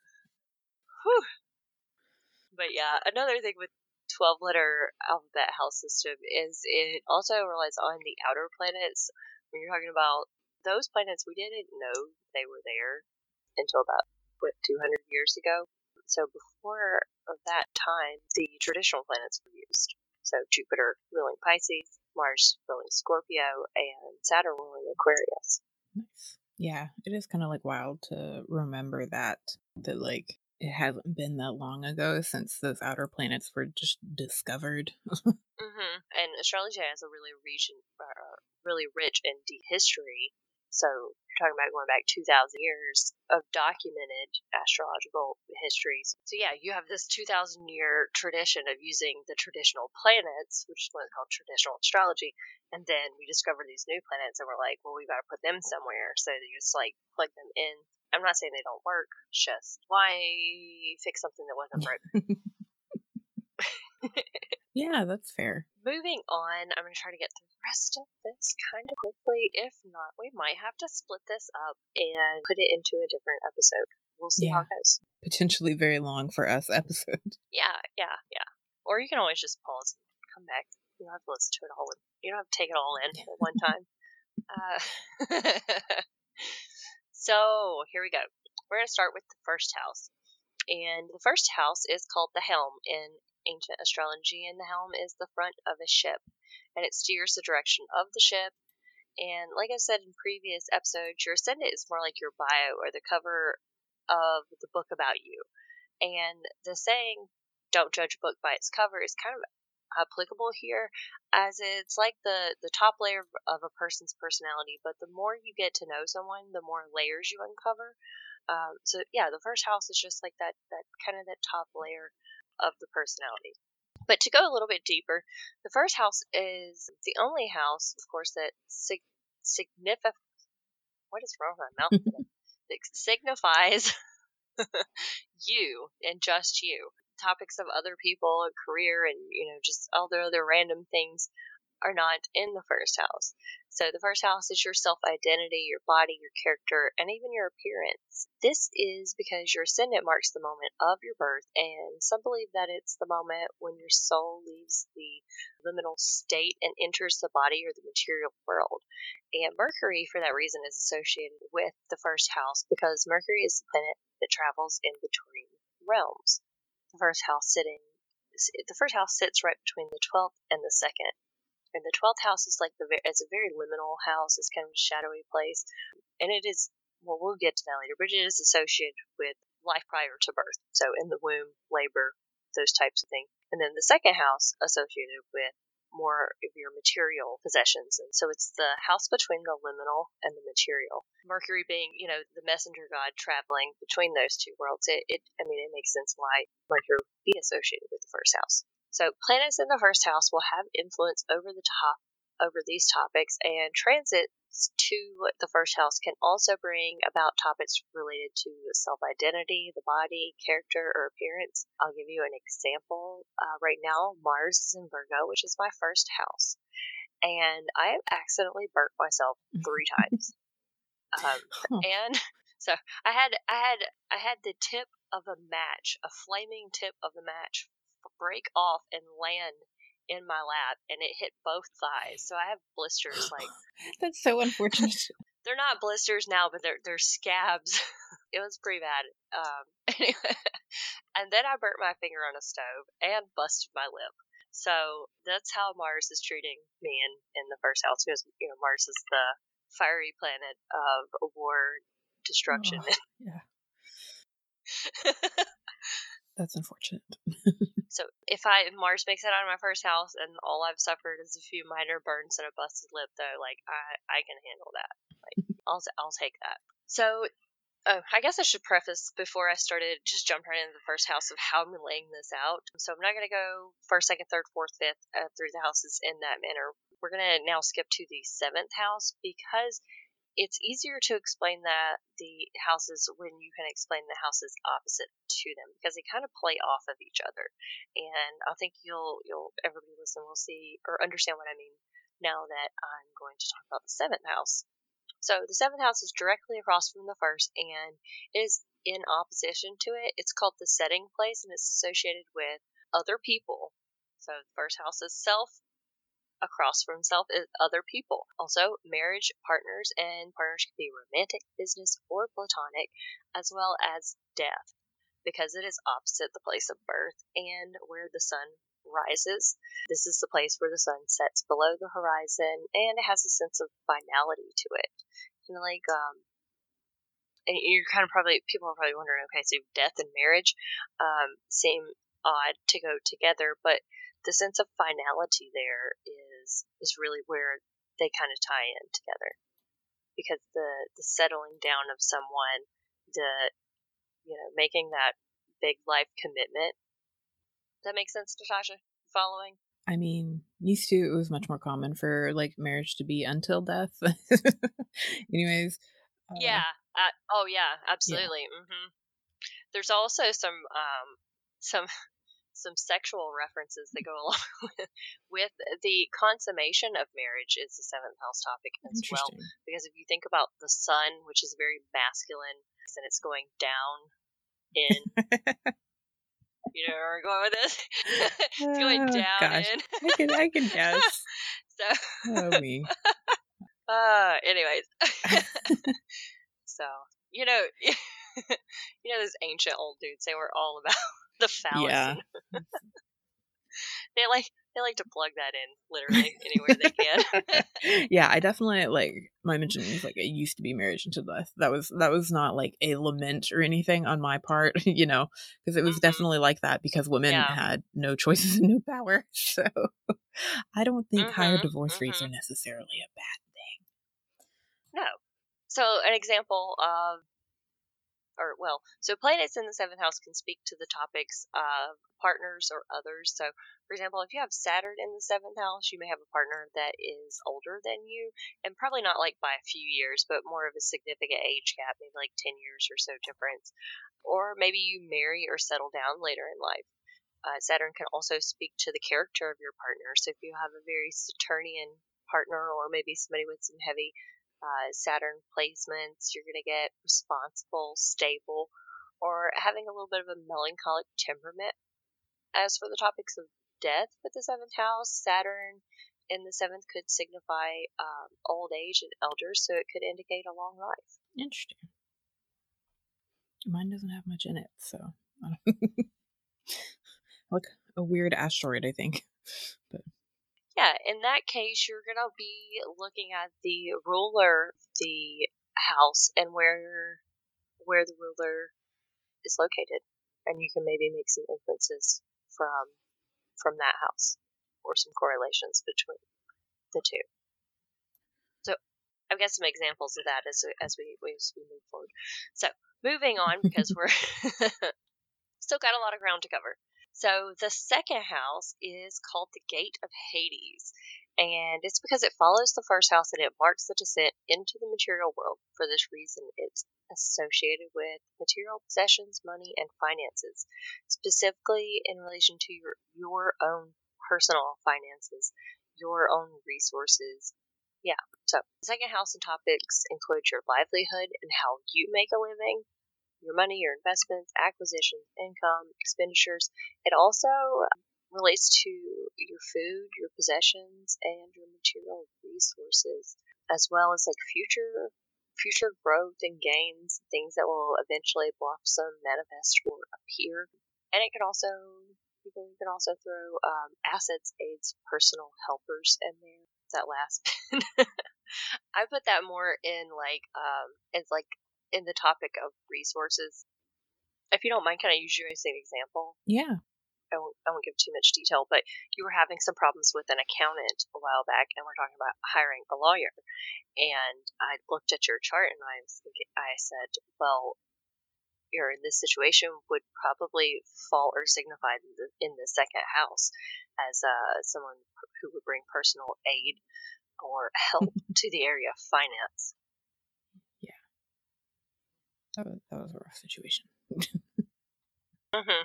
but yeah, another thing with 12 letter alphabet house system is it also relies on the outer planets. When you're talking about those planets, we didn't know they were there until about, what, 200 years ago? So before that time, the traditional planets were used. So Jupiter ruling Pisces, Mars ruling Scorpio, and Saturn ruling Aquarius. Nice. Yeah, it is kind of like wild to remember that that like it hasn't been that long ago since those outer planets were just discovered. mm-hmm. And astrology has a really rich, uh, really rich and deep history. So you're talking about going back 2,000 years of documented astrological histories. So yeah, you have this 2,000 year tradition of using the traditional planets, which is what's called traditional astrology. And then we discover these new planets and we're like, well, we've got to put them somewhere. So you just like plug them in I'm not saying they don't work. Just why fix something that wasn't broken? yeah, that's fair. Moving on, I'm going to try to get through the rest of this kind of quickly. If not, we might have to split this up and put it into a different episode. We'll see yeah. how it goes. Potentially very long for us episode. Yeah, yeah, yeah. Or you can always just pause and come back. You don't have to listen to it all. In. You don't have to take it all in at one time. uh, so here we go. We're going to start with the first house. And the first house is called the helm in ancient astrology, and the helm is the front of a ship, and it steers the direction of the ship. And like I said in previous episodes, your ascendant is more like your bio or the cover of the book about you. And the saying, don't judge a book by its cover, is kind of applicable here as it's like the the top layer of a person's personality but the more you get to know someone the more layers you uncover um, so yeah the first house is just like that that kind of that top layer of the personality. But to go a little bit deeper the first house is the only house of course that sig- signifies what is wrong with my mouth that signifies you and just you. Topics of other people, a career, and you know just all the other random things are not in the first house. So the first house is your self identity, your body, your character, and even your appearance. This is because your ascendant marks the moment of your birth, and some believe that it's the moment when your soul leaves the liminal state and enters the body or the material world. And Mercury, for that reason, is associated with the first house because Mercury is the planet that travels in between realms the first house sitting the first house sits right between the 12th and the second and the 12th house is like the it's a very liminal house it's kind of a shadowy place and it is well we'll get to that later but it is associated with life prior to birth so in the womb labor those types of things and then the second house associated with more of your material possessions. And so it's the house between the liminal and the material. Mercury being, you know, the messenger god traveling between those two worlds. It, it I mean, it makes sense why Mercury be associated with the first house. So planets in the first house will have influence over the top over these topics, and transits to the first house can also bring about topics related to self identity, the body, character, or appearance. I'll give you an example. Uh, right now, Mars is in Virgo, which is my first house, and I have accidentally burnt myself three times. Um, and so I had I had I had the tip of a match, a flaming tip of the match, break off and land in my lap and it hit both thighs. So I have blisters like That's so unfortunate. they're not blisters now, but they're they're scabs. it was pretty bad. Um anyway. and then I burnt my finger on a stove and busted my lip. So that's how Mars is treating me in, in the first house because you know Mars is the fiery planet of war, destruction. Oh, yeah. That's unfortunate. so if I if Mars makes it out of my first house and all I've suffered is a few minor burns and a busted lip, though, like I I can handle that. Like I'll I'll take that. So. Oh, I guess I should preface before I started just jump right into the first house of how I'm laying this out. So I'm not going to go first, second, third, fourth, fifth uh, through the houses in that manner. We're going to now skip to the seventh house because it's easier to explain that the houses when you can explain the houses opposite to them because they kind of play off of each other. And I think you'll you'll everybody listen will see or understand what I mean now that I'm going to talk about the seventh house. So the seventh house is directly across from the first and is in opposition to it. It's called the setting place and it's associated with other people. So the first house is self, across from self is other people. Also, marriage, partners, and partners can be romantic, business, or platonic, as well as death, because it is opposite the place of birth and where the sun rises. This is the place where the sun sets below the horizon, and it has a sense of finality to it. Of like, um, and you're kind of probably, people are probably wondering, okay, so death and marriage um, seem odd to go together, but the sense of finality there is is really where they kind of tie in together. Because the the settling down of someone the you know making that big life commitment. That makes sense natasha? Following? I mean used to it was much more common for like marriage to be until death. Anyways uh, yeah uh, oh yeah absolutely yeah. Mm-hmm. there's also some um some some sexual references that go along with, with the consummation of marriage is the seventh house topic as well. Because if you think about the sun, which is very masculine, and it's going down in. you know where we're going with this? it's going oh, down gosh. in. I can, I can guess. so. Oh me. Uh, anyways. so you know, you know those ancient old dudes. They were all about the phallus. Yeah. they like they like to plug that in literally anywhere they can. yeah, I definitely like my mention was like it used to be marriage into death. That was that was not like a lament or anything on my part, you know, because it was mm-hmm. definitely like that because women yeah. had no choices and no power. So I don't think mm-hmm. higher divorce mm-hmm. rates are necessarily a bad thing. No. So an example of or well, so planets in the seventh house can speak to the topics of partners or others. So, for example, if you have Saturn in the seventh house, you may have a partner that is older than you, and probably not like by a few years, but more of a significant age gap, maybe like 10 years or so difference. Or maybe you marry or settle down later in life. Uh, Saturn can also speak to the character of your partner. So, if you have a very Saturnian partner, or maybe somebody with some heavy uh, Saturn placements, you're going to get responsible, stable, or having a little bit of a melancholic temperament. As for the topics of death with the seventh house, Saturn in the seventh could signify um, old age and elders, so it could indicate a long life. Interesting. Mine doesn't have much in it, so like a weird asteroid, I think. But yeah, in that case, you're going to be looking at the ruler, the house, and where where the ruler is located, and you can maybe make some inferences from from that house or some correlations between the two. So I've got some examples of that as as we as we move forward. So moving on because we're still got a lot of ground to cover. So the second house is called the Gate of Hades, and it's because it follows the first house and it marks the descent into the material world. For this reason, it's associated with material possessions, money, and finances, specifically in relation to your, your own personal finances, your own resources. Yeah, so the second house and topics include your livelihood and how you make a living, your money, your investments, acquisitions, income, expenditures. It also relates to your food, your possessions, and your material resources, as well as like future future growth and gains, things that will eventually blossom, manifest, or appear. And it can also people can also throw um, assets, aids, personal helpers in there. That last I put that more in like um, it's like in the topic of resources, if you don't mind, can I use you as an example? Yeah. I won't, I won't give too much detail, but you were having some problems with an accountant a while back, and we're talking about hiring a lawyer. And I looked at your chart, and I was thinking, I said, well, you're in this situation would probably fall or signify in the, in the second house as uh, someone who would bring personal aid or help to the area of finance. That was, that was a rough situation. mm-hmm.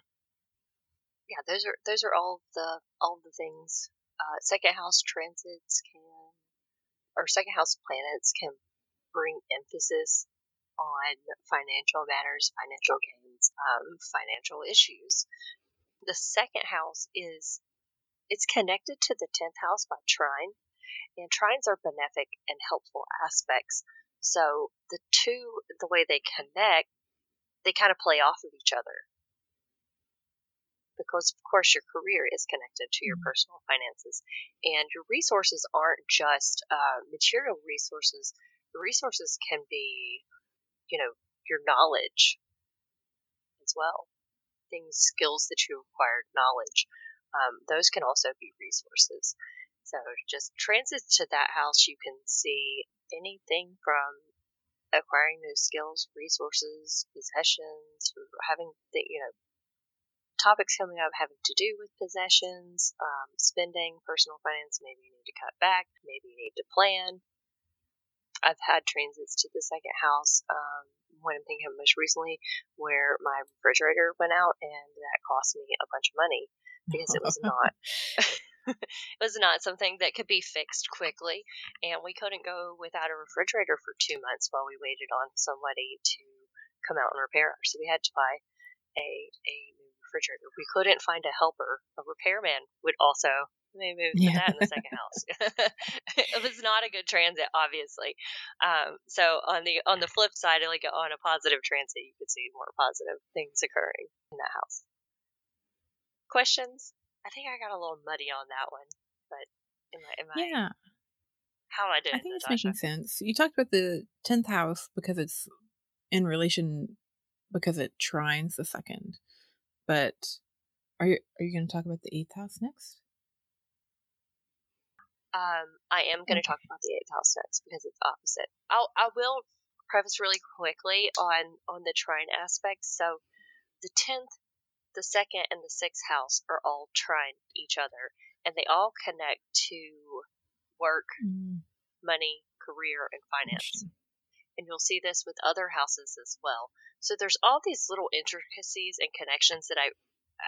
Yeah, those are those are all the all the things. Uh, second house transits can, or second house planets can bring emphasis on financial matters, financial gains, um, financial issues. The second house is it's connected to the tenth house by trine, and trines are benefic and helpful aspects so the two, the way they connect, they kind of play off of each other. Because, of course, your career is connected to your mm-hmm. personal finances. And your resources aren't just uh, material resources, the resources can be, you know, your knowledge as well. Things, skills that you acquired, knowledge. Um, those can also be resources. So just transits to that house, you can see anything from acquiring new skills, resources, possessions, having the, you know topics coming up having to do with possessions, um, spending, personal finance. Maybe you need to cut back. Maybe you need to plan. I've had transits to the second house um, what I'm thinking of most recently, where my refrigerator went out, and that cost me a bunch of money because it was not. it was not something that could be fixed quickly, and we couldn't go without a refrigerator for two months while we waited on somebody to come out and repair ours. So we had to buy a a new refrigerator. We couldn't find a helper. A repairman would also they moved yeah. that in the second house. it was not a good transit, obviously. Um, so on the on the flip side, like on a positive transit, you could see more positive things occurring in that house. Questions? I think I got a little muddy on that one, but am I? Am yeah. I, how I did? I think it's making sense. You talked about the tenth house because it's in relation because it trines the second, but are you are you going to talk about the eighth house next? Um, I am going to talk about the eighth house next because it's opposite. I'll I will preface really quickly on on the trine aspect. So, the tenth, the second, and the sixth house are all trine each other, and they all connect to work, mm. money, career, and finance. And you'll see this with other houses as well. So there's all these little intricacies and connections that I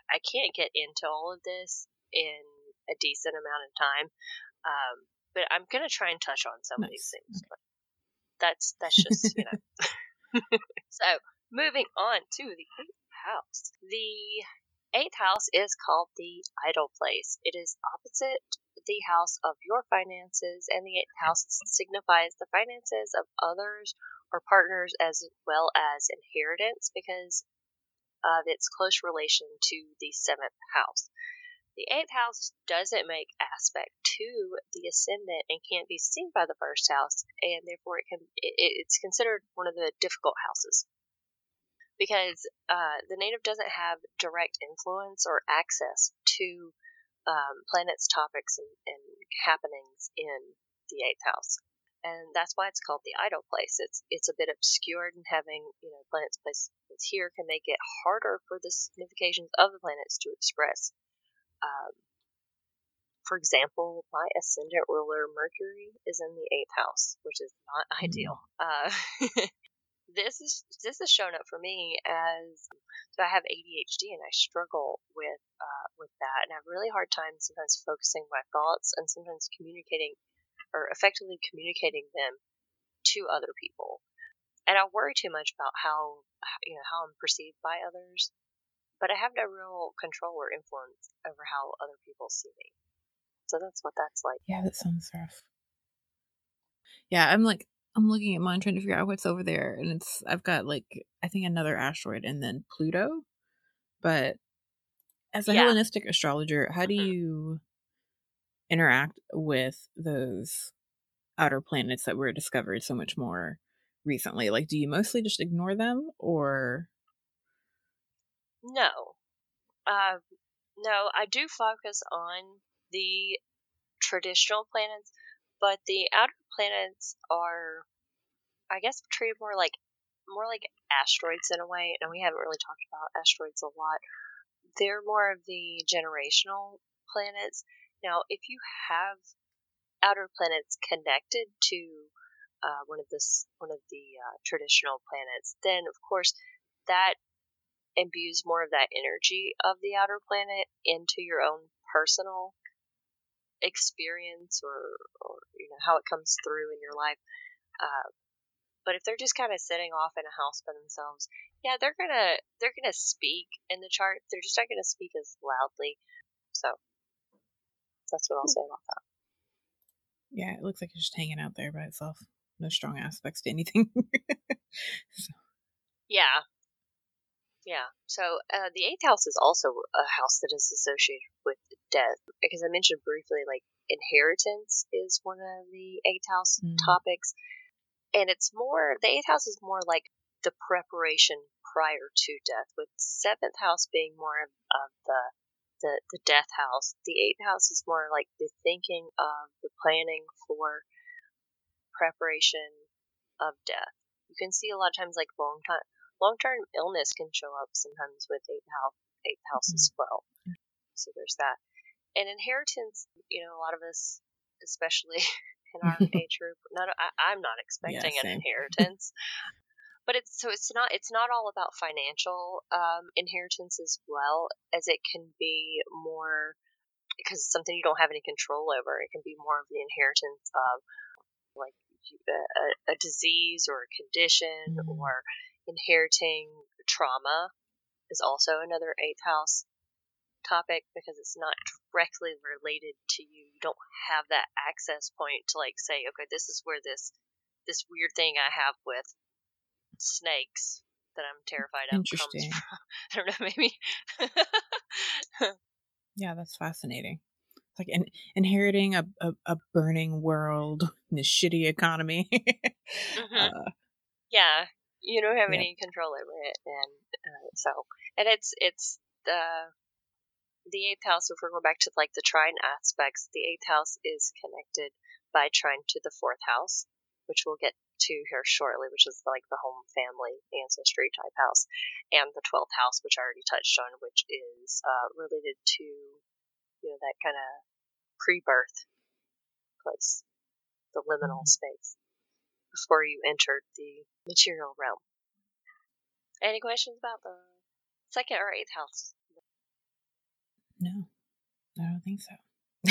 I can't get into all of this in a decent amount of time. Um, but I'm going to try and touch on some nice. of these things. But that's that's just you know. so moving on to the eighth house. The eighth house is called the idle place. It is opposite the house of your finances, and the eighth house signifies the finances of others or partners as well as inheritance because of its close relation to the seventh house. The eighth house doesn't make aspect to the ascendant and can't be seen by the first house, and therefore it can it, it's considered one of the difficult houses because uh, the native doesn't have direct influence or access to um, planets, topics, and, and happenings in the eighth house and that's why it's called the idle place. It's it's a bit obscured, and having you know planets placed here can make it harder for the significations of the planets to express. Um, for example, my ascendant ruler Mercury is in the eighth house, which is not mm. ideal. Uh, this is this is shown up for me as so I have ADHD and I struggle with uh, with that, and I have really hard time sometimes focusing my thoughts and sometimes communicating or effectively communicating them to other people. And I worry too much about how you know how I'm perceived by others, but I have no real control or influence over how other people see me. So that's what that's like. Yeah, that sounds rough. Yeah, I'm like I'm looking at mine trying to figure out what's over there and it's I've got like I think another asteroid and then Pluto. But as a yeah. Hellenistic astrologer, how do mm-hmm. you interact with those outer planets that were discovered so much more recently? Like, do you mostly just ignore them or? No. Uh, no, I do focus on the traditional planets, but the outer planets are, I guess, treated more like more like asteroids in a way. And we haven't really talked about asteroids a lot. They're more of the generational planets now, if you have outer planets connected to uh, one of the one of the uh, traditional planets, then of course that imbues more of that energy of the outer planet into your own personal experience or, or you know how it comes through in your life. Uh, but if they're just kind of sitting off in a house by themselves, yeah, they're gonna they're gonna speak in the chart. They're just not gonna speak as loudly. So that's what I'll say about that. Yeah, it looks like it's just hanging out there by itself. No strong aspects to anything. so. Yeah. Yeah. So uh, the eighth house is also a house that is associated with death. Because I mentioned briefly, like inheritance is one of the eighth house mm. topics. And it's more, the eighth house is more like the preparation prior to death, with seventh house being more of, of the the, the death house. The eighth house is more like the thinking of the planning for preparation of death. You can see a lot of times like long time long term illness can show up sometimes with eighth house eighth house mm-hmm. as well. So there's that. And inheritance, you know, a lot of us, especially in our age group, not I, am not expecting yeah, an inheritance. but it's so it's not it's not all about financial um, inheritance as well as it can be more because it's something you don't have any control over. It can be more of the inheritance of like a, a disease or a condition mm-hmm. or inheriting trauma is also another eighth house topic because it's not directly related to you. You don't have that access point to like say, okay, this is where this this weird thing I have with snakes that I'm terrified of Interesting. comes from. I don't know, maybe. yeah, that's fascinating. It's like in, inheriting a, a, a, burning world in a shitty economy. mm-hmm. uh, yeah, you don't have yeah. any control over it, and uh, so and it's it's the the eighth house. If we're going back to like the trine aspects, the eighth house is connected by trine to the fourth house, which we'll get to here shortly, which is like the home family ancestry type house, and the 12th house, which I already touched on, which is uh, related to, you know, that kind of pre birth place, the liminal mm-hmm. space, before you entered the material realm. Any questions about the second or eighth house? No, I don't think so.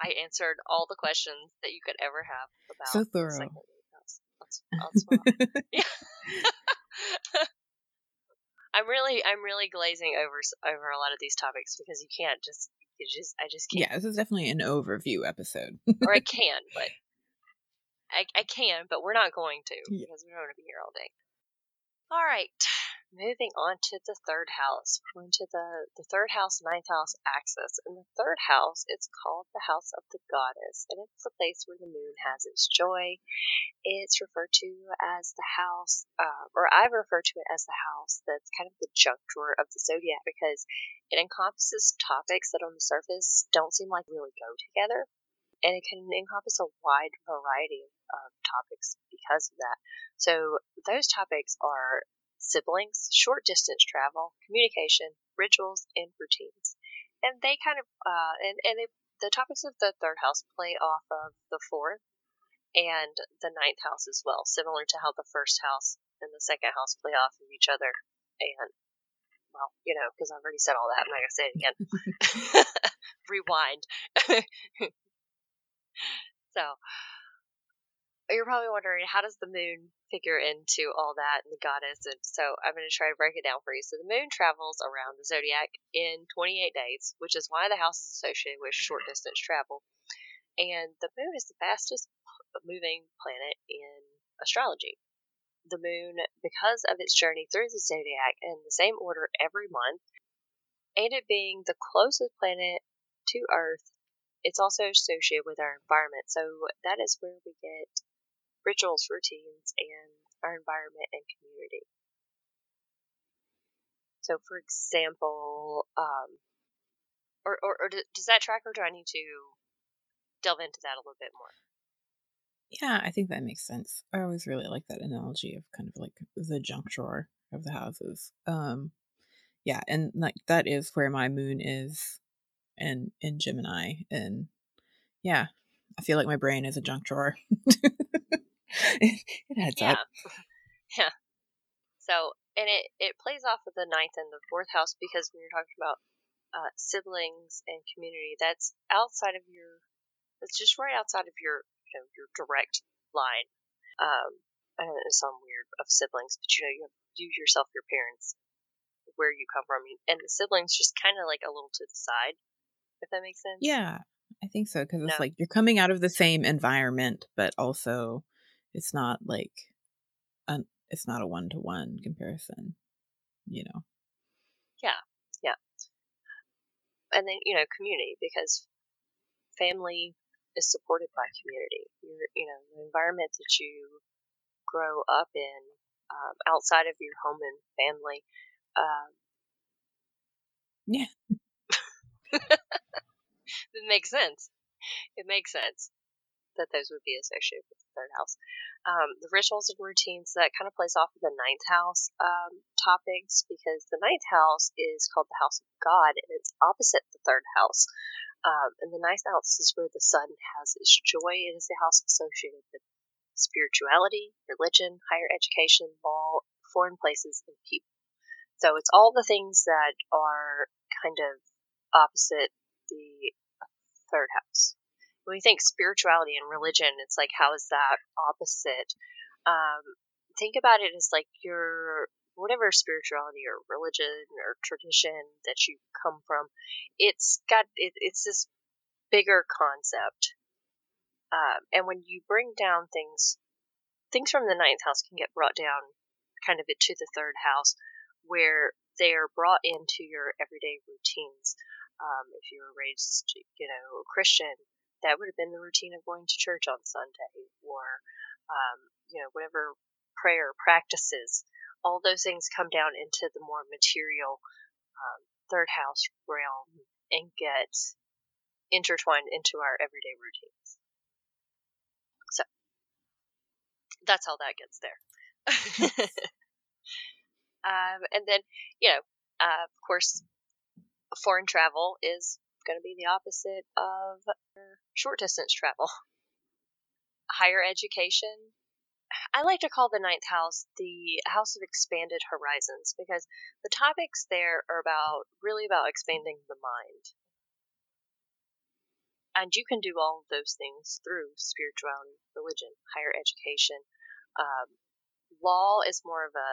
I answered all the questions that you could ever have about so thorough. That's, that's, that's yeah. I'm really, I'm really glazing over over a lot of these topics because you can't just, you just, I just can't. Yeah, this is definitely an overview episode. or I can, but I, I can, but we're not going to yeah. because we don't want to be here all day. All right moving on to the third house. We're into the, the third house, ninth house axis. And the third house, it's called the house of the goddess, and it's the place where the moon has its joy. It's referred to as the house, uh, or I refer to it as the house that's kind of the junk drawer of the zodiac because it encompasses topics that on the surface don't seem like really go together. And it can encompass a wide variety of topics because of that. So those topics are siblings, short distance travel, communication, rituals, and routines. And they kind of, uh, and, and they, the topics of the third house play off of the fourth and the ninth house as well, similar to how the first house and the second house play off of each other. And, well, you know, because I've already said all that, I'm not going to say it again. Rewind. so, you're probably wondering how does the moon figure into all that and the goddess? And so i'm going to try to break it down for you. So the moon travels around the zodiac in 28 days which is why the house is associated with short distance travel. And the moon is the fastest moving planet in astrology. The moon because of its journey through the zodiac in the same order every month and it being the closest planet to earth it's also associated with our environment so that is where we get rituals, routines, and our environment and community. So, for example, um, or, or, or does that track, or do I need to delve into that a little bit more? Yeah, I think that makes sense. I always really like that analogy of kind of like the junk drawer of the houses. Um, yeah, and like that is where my moon is, in in Gemini, and yeah, I feel like my brain is a junk drawer. it, adds yeah. up. Yeah. So, and it, it plays off of the ninth and the fourth house because when you're talking about uh, siblings and community, that's outside of your, that's just right outside of your, you know, your direct line. Um, I know it sounds weird of siblings, but you know, you have you yourself, your parents, where you come from, and the siblings just kind of like a little to the side, if that makes sense. Yeah, I think so because it's like you're coming out of the same environment, but also it's not like an it's not a one to one comparison, you know. Yeah, yeah. And then you know community because family is supported by community. Your you know the environment that you grow up in um, outside of your home and family. Um, yeah. it makes sense. It makes sense that those would be associated with the third house. Um, the rituals and routines that kind of plays off of the ninth house um, topics because the ninth house is called the house of God and it's opposite the third house. Um, and the ninth house is where the sun has its joy. It is the house associated with spirituality, religion, higher education, law, foreign places, and people. So it's all the things that are kind of opposite the third house. When we think spirituality and religion, it's like, how is that opposite? Um, think about it as like your whatever spirituality or religion or tradition that you come from, it's got it, it's this bigger concept. Um, and when you bring down things, things from the ninth house can get brought down kind of it to the third house, where they are brought into your everyday routines. Um, if you were raised, you know, Christian, that would have been the routine of going to church on Sunday, or um, you know, whatever prayer practices all those things come down into the more material um, third house realm and get intertwined into our everyday routines. So that's how that gets there. um, and then, you know, uh, of course, foreign travel is going to be the opposite of short distance travel. Higher education I like to call the ninth house the house of expanded horizons because the topics there are about really about expanding the mind. And you can do all of those things through spirituality, religion, higher education. Um, law is more of a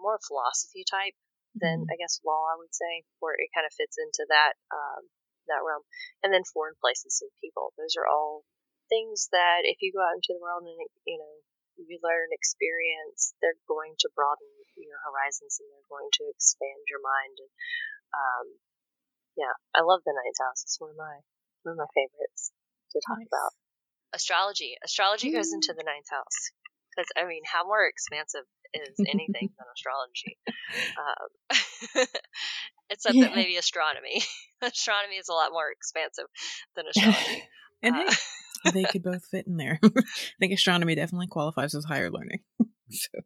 more philosophy type than mm-hmm. I guess law I would say, where it kind of fits into that um, that realm. And then foreign places and people; those are all things that if you go out into the world and you know you learn experience, they're going to broaden your horizons and they're going to expand your mind. And um, yeah, I love the ninth house. It's one of my one of my favorites to talk nice. about. Astrology. Astrology mm. goes into the ninth house because I mean, how more expansive is anything than astrology? Um, except yeah. that maybe astronomy. astronomy is a lot more expansive than astrology. and uh, they could both fit in there. I think astronomy definitely qualifies as higher learning. so.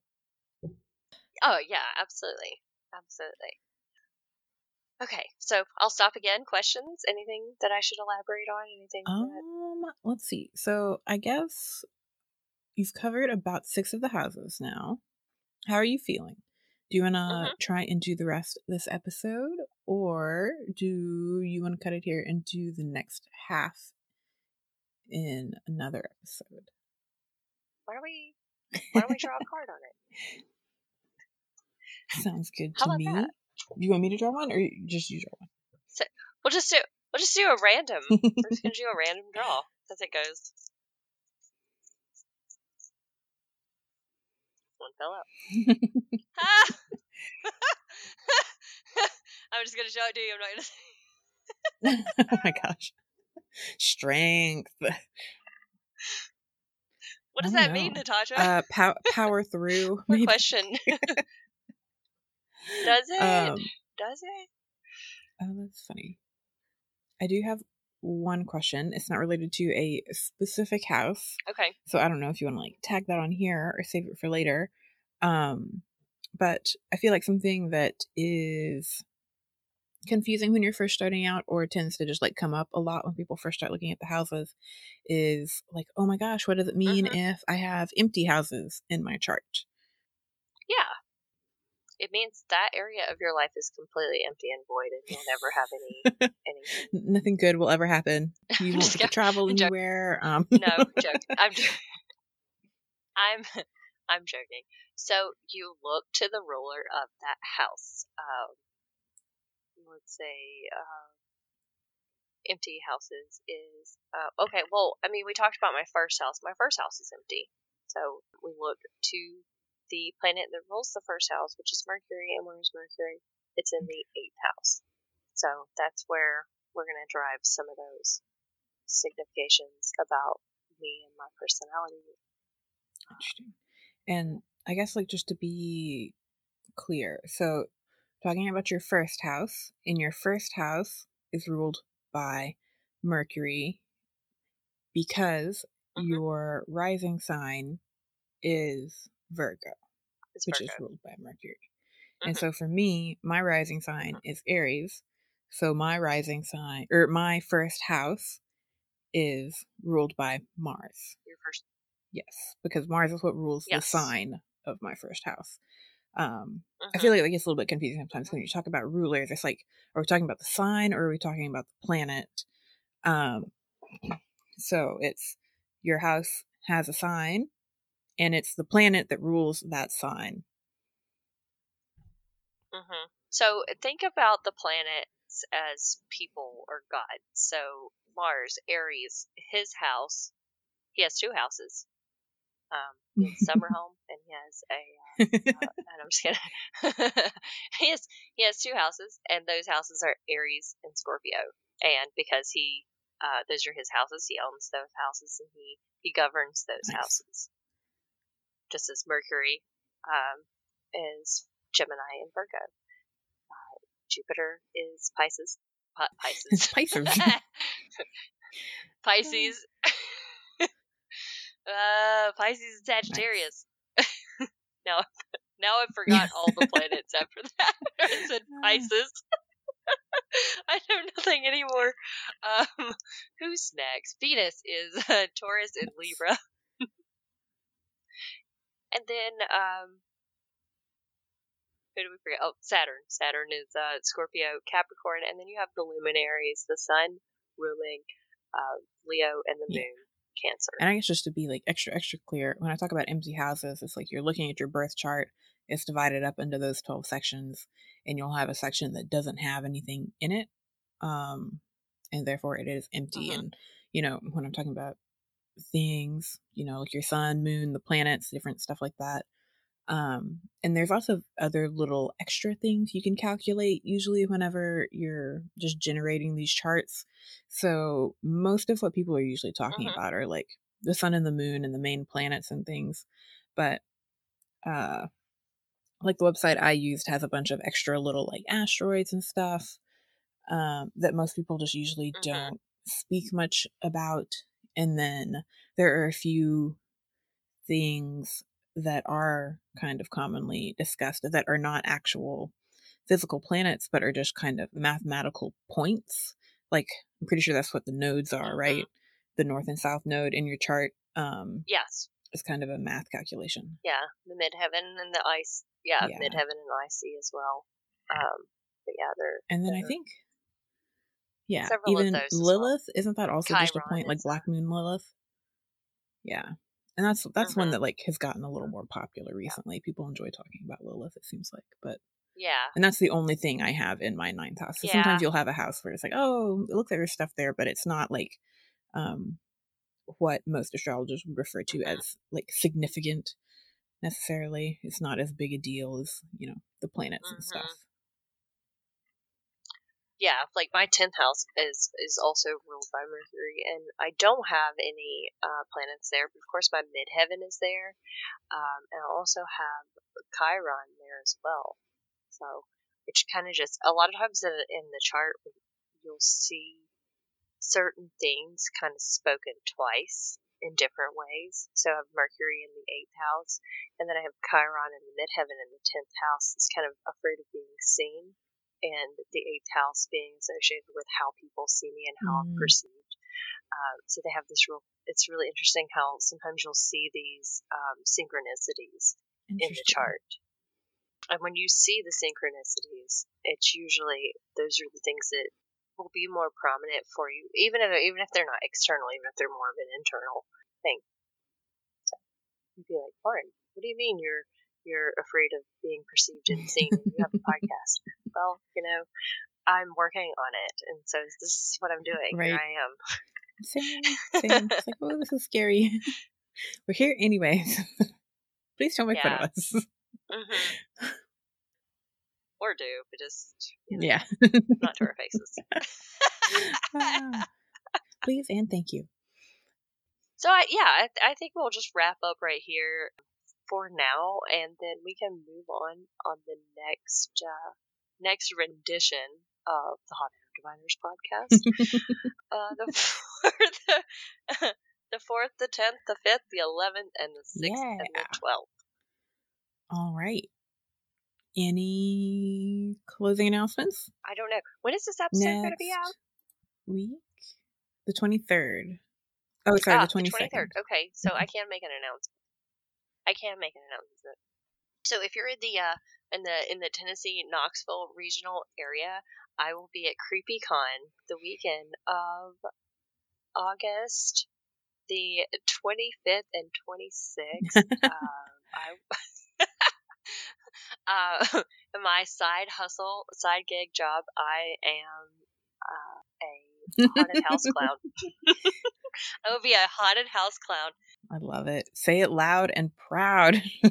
Oh yeah, absolutely, absolutely. Okay, so I'll stop again. Questions? Anything that I should elaborate on? Anything? Um, that... let's see. So I guess you've covered about six of the houses now. How are you feeling? Do you want to mm-hmm. try and do the rest this episode, or do you want to cut it here and do the next half in another episode. Why don't we why don't we draw a card on it? Sounds good to me. That? You want me to draw one or just you draw one? So, we'll just do we'll just do a random. We're just gonna do a random draw as it goes. Fell out. ah! I'm just gonna show it to you. I'm not gonna. oh my gosh strength. What does that know. mean, Natasha? Uh, pow- power through. Maybe. question. Does it? Um, Does it? Oh, that's funny. I do have one question. It's not related to a specific house. Okay. So I don't know if you want to like tag that on here or save it for later. Um, but I feel like something that is confusing when you're first starting out or tends to just like come up a lot when people first start looking at the houses is like oh my gosh what does it mean mm-hmm. if i have empty houses in my chart? Yeah. It means that area of your life is completely empty and void and you'll never have any any nothing good will ever happen. You won't get to travel anywhere um no joke. I'm i'm i'm joking so you look to the ruler of that house um, let's say uh, empty houses is uh, okay. Well, I mean, we talked about my first house. My first house is empty, so we look to the planet that rules the first house, which is Mercury. And where's Mercury? It's in the eighth house. So that's where we're going to drive some of those significations about me and my personality. Interesting. And I guess, like, just to be clear, so talking about your first house. In your first house is ruled by Mercury because mm-hmm. your rising sign is Virgo, it's which Virgo. is ruled by Mercury. Mm-hmm. And so for me, my rising sign mm-hmm. is Aries. So my rising sign or my first house is ruled by Mars. Your first Yes, because Mars is what rules Yes. the sign of my first house. Um, I Mhm. feel like it gets a little bit confusing sometimes when you talk about rulers. It's like, are we talking about the sign or are we talking about the planet? Um, so it's your house has a sign, and it's the planet that rules that sign. hmm So think about the planets as people or gods. So Mars, Aries, his house, he has two houses. Um, summer home and he has a. Uh, and I'm just kidding. he has he has two houses, and those houses are Aries and Scorpio. And because he, uh, those are his houses, he owns those houses, and he he governs those Nice. houses. Just as Mercury um, is Gemini and Virgo. Uh, Jupiter is Pisces. Pi- Pisces. Pisces. Pisces. Uh, Pisces and Sagittarius. now, now I've forgot all the planets after that. I said Pisces. I know nothing anymore. Um, who's next? Venus is uh, Taurus and Libra. and then, um, who do we forget? Oh, Saturn. Saturn is uh, Scorpio, Capricorn, and then you have the luminaries, the Sun ruling uh, Leo, and the. Moon, Cancer. And I guess just to be like extra, extra clear, when I talk about empty houses, it's like you're looking at your birth chart, it's divided up into those 12 sections, and you'll have a section that doesn't have anything in it. Um, and therefore it is empty. Mhm. And, you know, when I'm talking about things, you know, like your sun, moon, the planets, different stuff like that. Um, and there's also other little extra things you can calculate usually whenever you're just generating these charts. So most of what people are usually talking Mhm. about are like the sun and the moon and the main planets and things. But uh like the website I used has a bunch of extra little like asteroids and stuff um that most people just usually Mhm. don't speak much about. And then there are a few things that are kind of commonly discussed that are not actual physical planets, but are just kind of mathematical points. Like I'm pretty sure that's what the nodes are, right? The north and south node in your chart um, Yes. It's kind of a math calculation. Yeah. The midheaven and the IC. Yeah, Yeah. midheaven and IC as well. Um, but yeah, they're. And then I they're- think, yeah, Several even as well. Lilith isn't that also just a point like Black Moon Lilith? Yeah, and that's that's one Mhm. that like has gotten a little more popular recently. People enjoy talking about Lilith. It seems like, but Yeah. and that's the only thing I have in my ninth house. So Yeah. sometimes you'll have a house where it's like, oh, it looks like there's stuff there, but it's not like um what most astrologers would refer to Mhm. as like significant necessarily. It's not as big a deal as you know the planets and Mhm. stuff. Yeah, like my tenth house is is also ruled by Mercury, and I don't have any uh, planets there, but of course my midheaven is there, um, and I also have Chiron there as well. So it's kind of just a lot of times in, in the chart you'll see certain things kind of spoken twice in different ways. So I have Mercury in the eighth house, and then I have Chiron in the midheaven in the tenth house. It's kind of afraid of being seen and the eighth house being associated with how people see me and how I'm Mm. perceived. Um, so they have this real. It's really interesting how sometimes you'll see these um, synchronicities in the chart, and when you see the synchronicities, it's usually those are the things that will be more prominent for you, even if even if they're not external, even if they're more of an internal thing. So you'd be like, Lauren, what do you mean you're you're afraid of being perceived and you have a podcast? Well, you know, I'm working on it, and so this is what I'm doing. Here I am. Same, same. It's like, oh, this is scary. We're here anyways. Please don't make fun of us. hmm Or do, but just you know, yeah. not to our faces. Ah. Please and thank you. So I, yeah, I, I think we'll just wrap up right here for now, and then we can move on on the next uh, next rendition of the Hot Air Diviners podcast. uh, the fourth, the fourth, the tenth, the fifth, the eleventh, and the sixth, and the twelfth. All right. Any closing announcements? I don't know when is this episode going to be out. Week, the twenty third. Oh, sorry, Ah, the twenty third. Okay, so I can make an announcement. I can make an announcement. So if you're in the uh, in the in the Tennessee Knoxville regional area, I will be at CreepyCon the weekend of August the 25th and 26th. uh, I uh, my side hustle, side gig job, I am uh, a haunted house clown. I would be a haunted house clown. I love it. Say it loud and proud.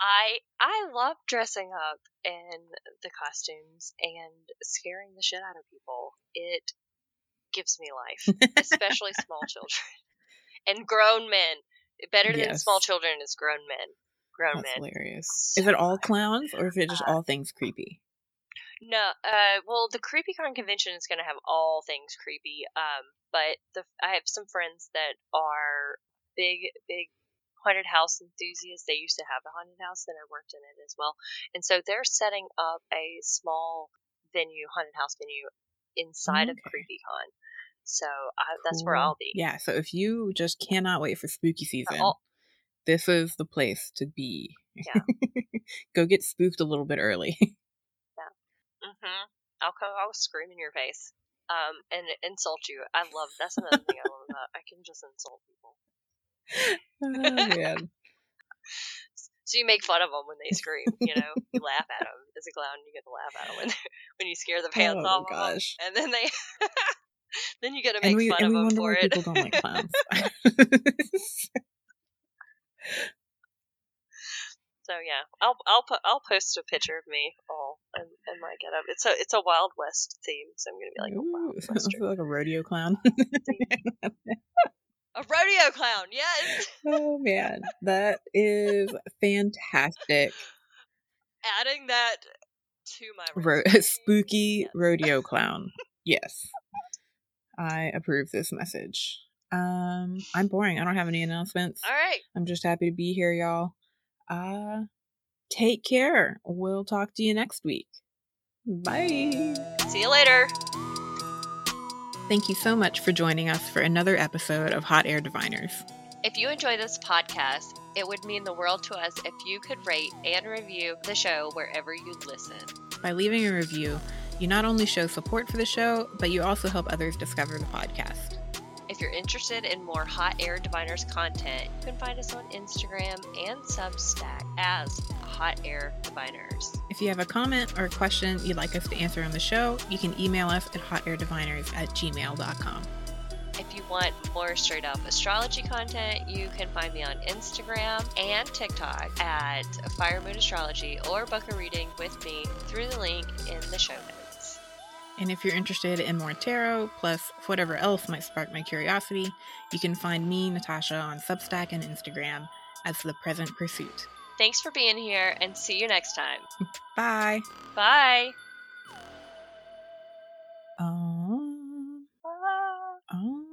I I love dressing up in the costumes and scaring the shit out of people. It gives me life, especially small children and grown men. Better than Yes. small children is grown men. Grown That's men. hilarious. So Is it all clowns or is it just Uh, all things creepy? No, uh, well, the CreepyCon convention is going to have all things creepy. Um, but the I have some friends that are big, big haunted house enthusiasts. They used to have a haunted house, and I worked in it as well. And so they're setting up a small venue, haunted house venue, inside of Okay. CreepyCon. So I, that's where I'll be. Yeah, so if you just cannot wait for spooky season, this is the place to be. Yeah. Go get spooked a little bit early. Yeah. Mm-hmm. I'll come. I'll scream in your face. Um, and insult you. I love. That's another thing I love about. I can just insult people. oh, man. So you make fun of them when they scream, you know. You laugh at them as a clown. You get to laugh at them when when you scare the pants Oh, off of gosh. them, and then they then you get to make we, fun of them for it. people don't like clowns. So yeah, I'll I'll put I'll post a picture of me all in, in my getup. It's a it's a Wild West theme, so I'm gonna be like a Wild like a rodeo clown. A rodeo clown, yes. oh man, that is fantastic. Adding that to my Ro- spooky Yes. rodeo clown. Yes, I approve this message. Um, I'm boring. I don't have any announcements. All right. I'm just happy to be here, y'all. Uh, take care. We'll talk to you next week. Bye. See you later. Thank you so much for joining us for another episode of Hot Air Diviners. If you enjoy this podcast, it would mean the world to us if you could rate and review the show wherever you listen. By leaving a review, you not only show support for the show, but you also help others discover the podcast. If you're interested in more Hot Air Diviners content, you can find us on Instagram and Substack as Hot Air Diviners. If you have a comment or a question you'd like us to answer on the show, you can email us at hotairdiviners at gmail.com. If you want more straight up astrology content, you can find me on Instagram and TikTok at Fire Moon Astrology or book a reading with me through the link in the show notes. And if you're interested in more tarot, plus whatever else might spark my curiosity, you can find me, Natasha, on Substack and Instagram as The Present Pursuit. Thanks for being here and see you next time. Bye. Bye. Um, um, um.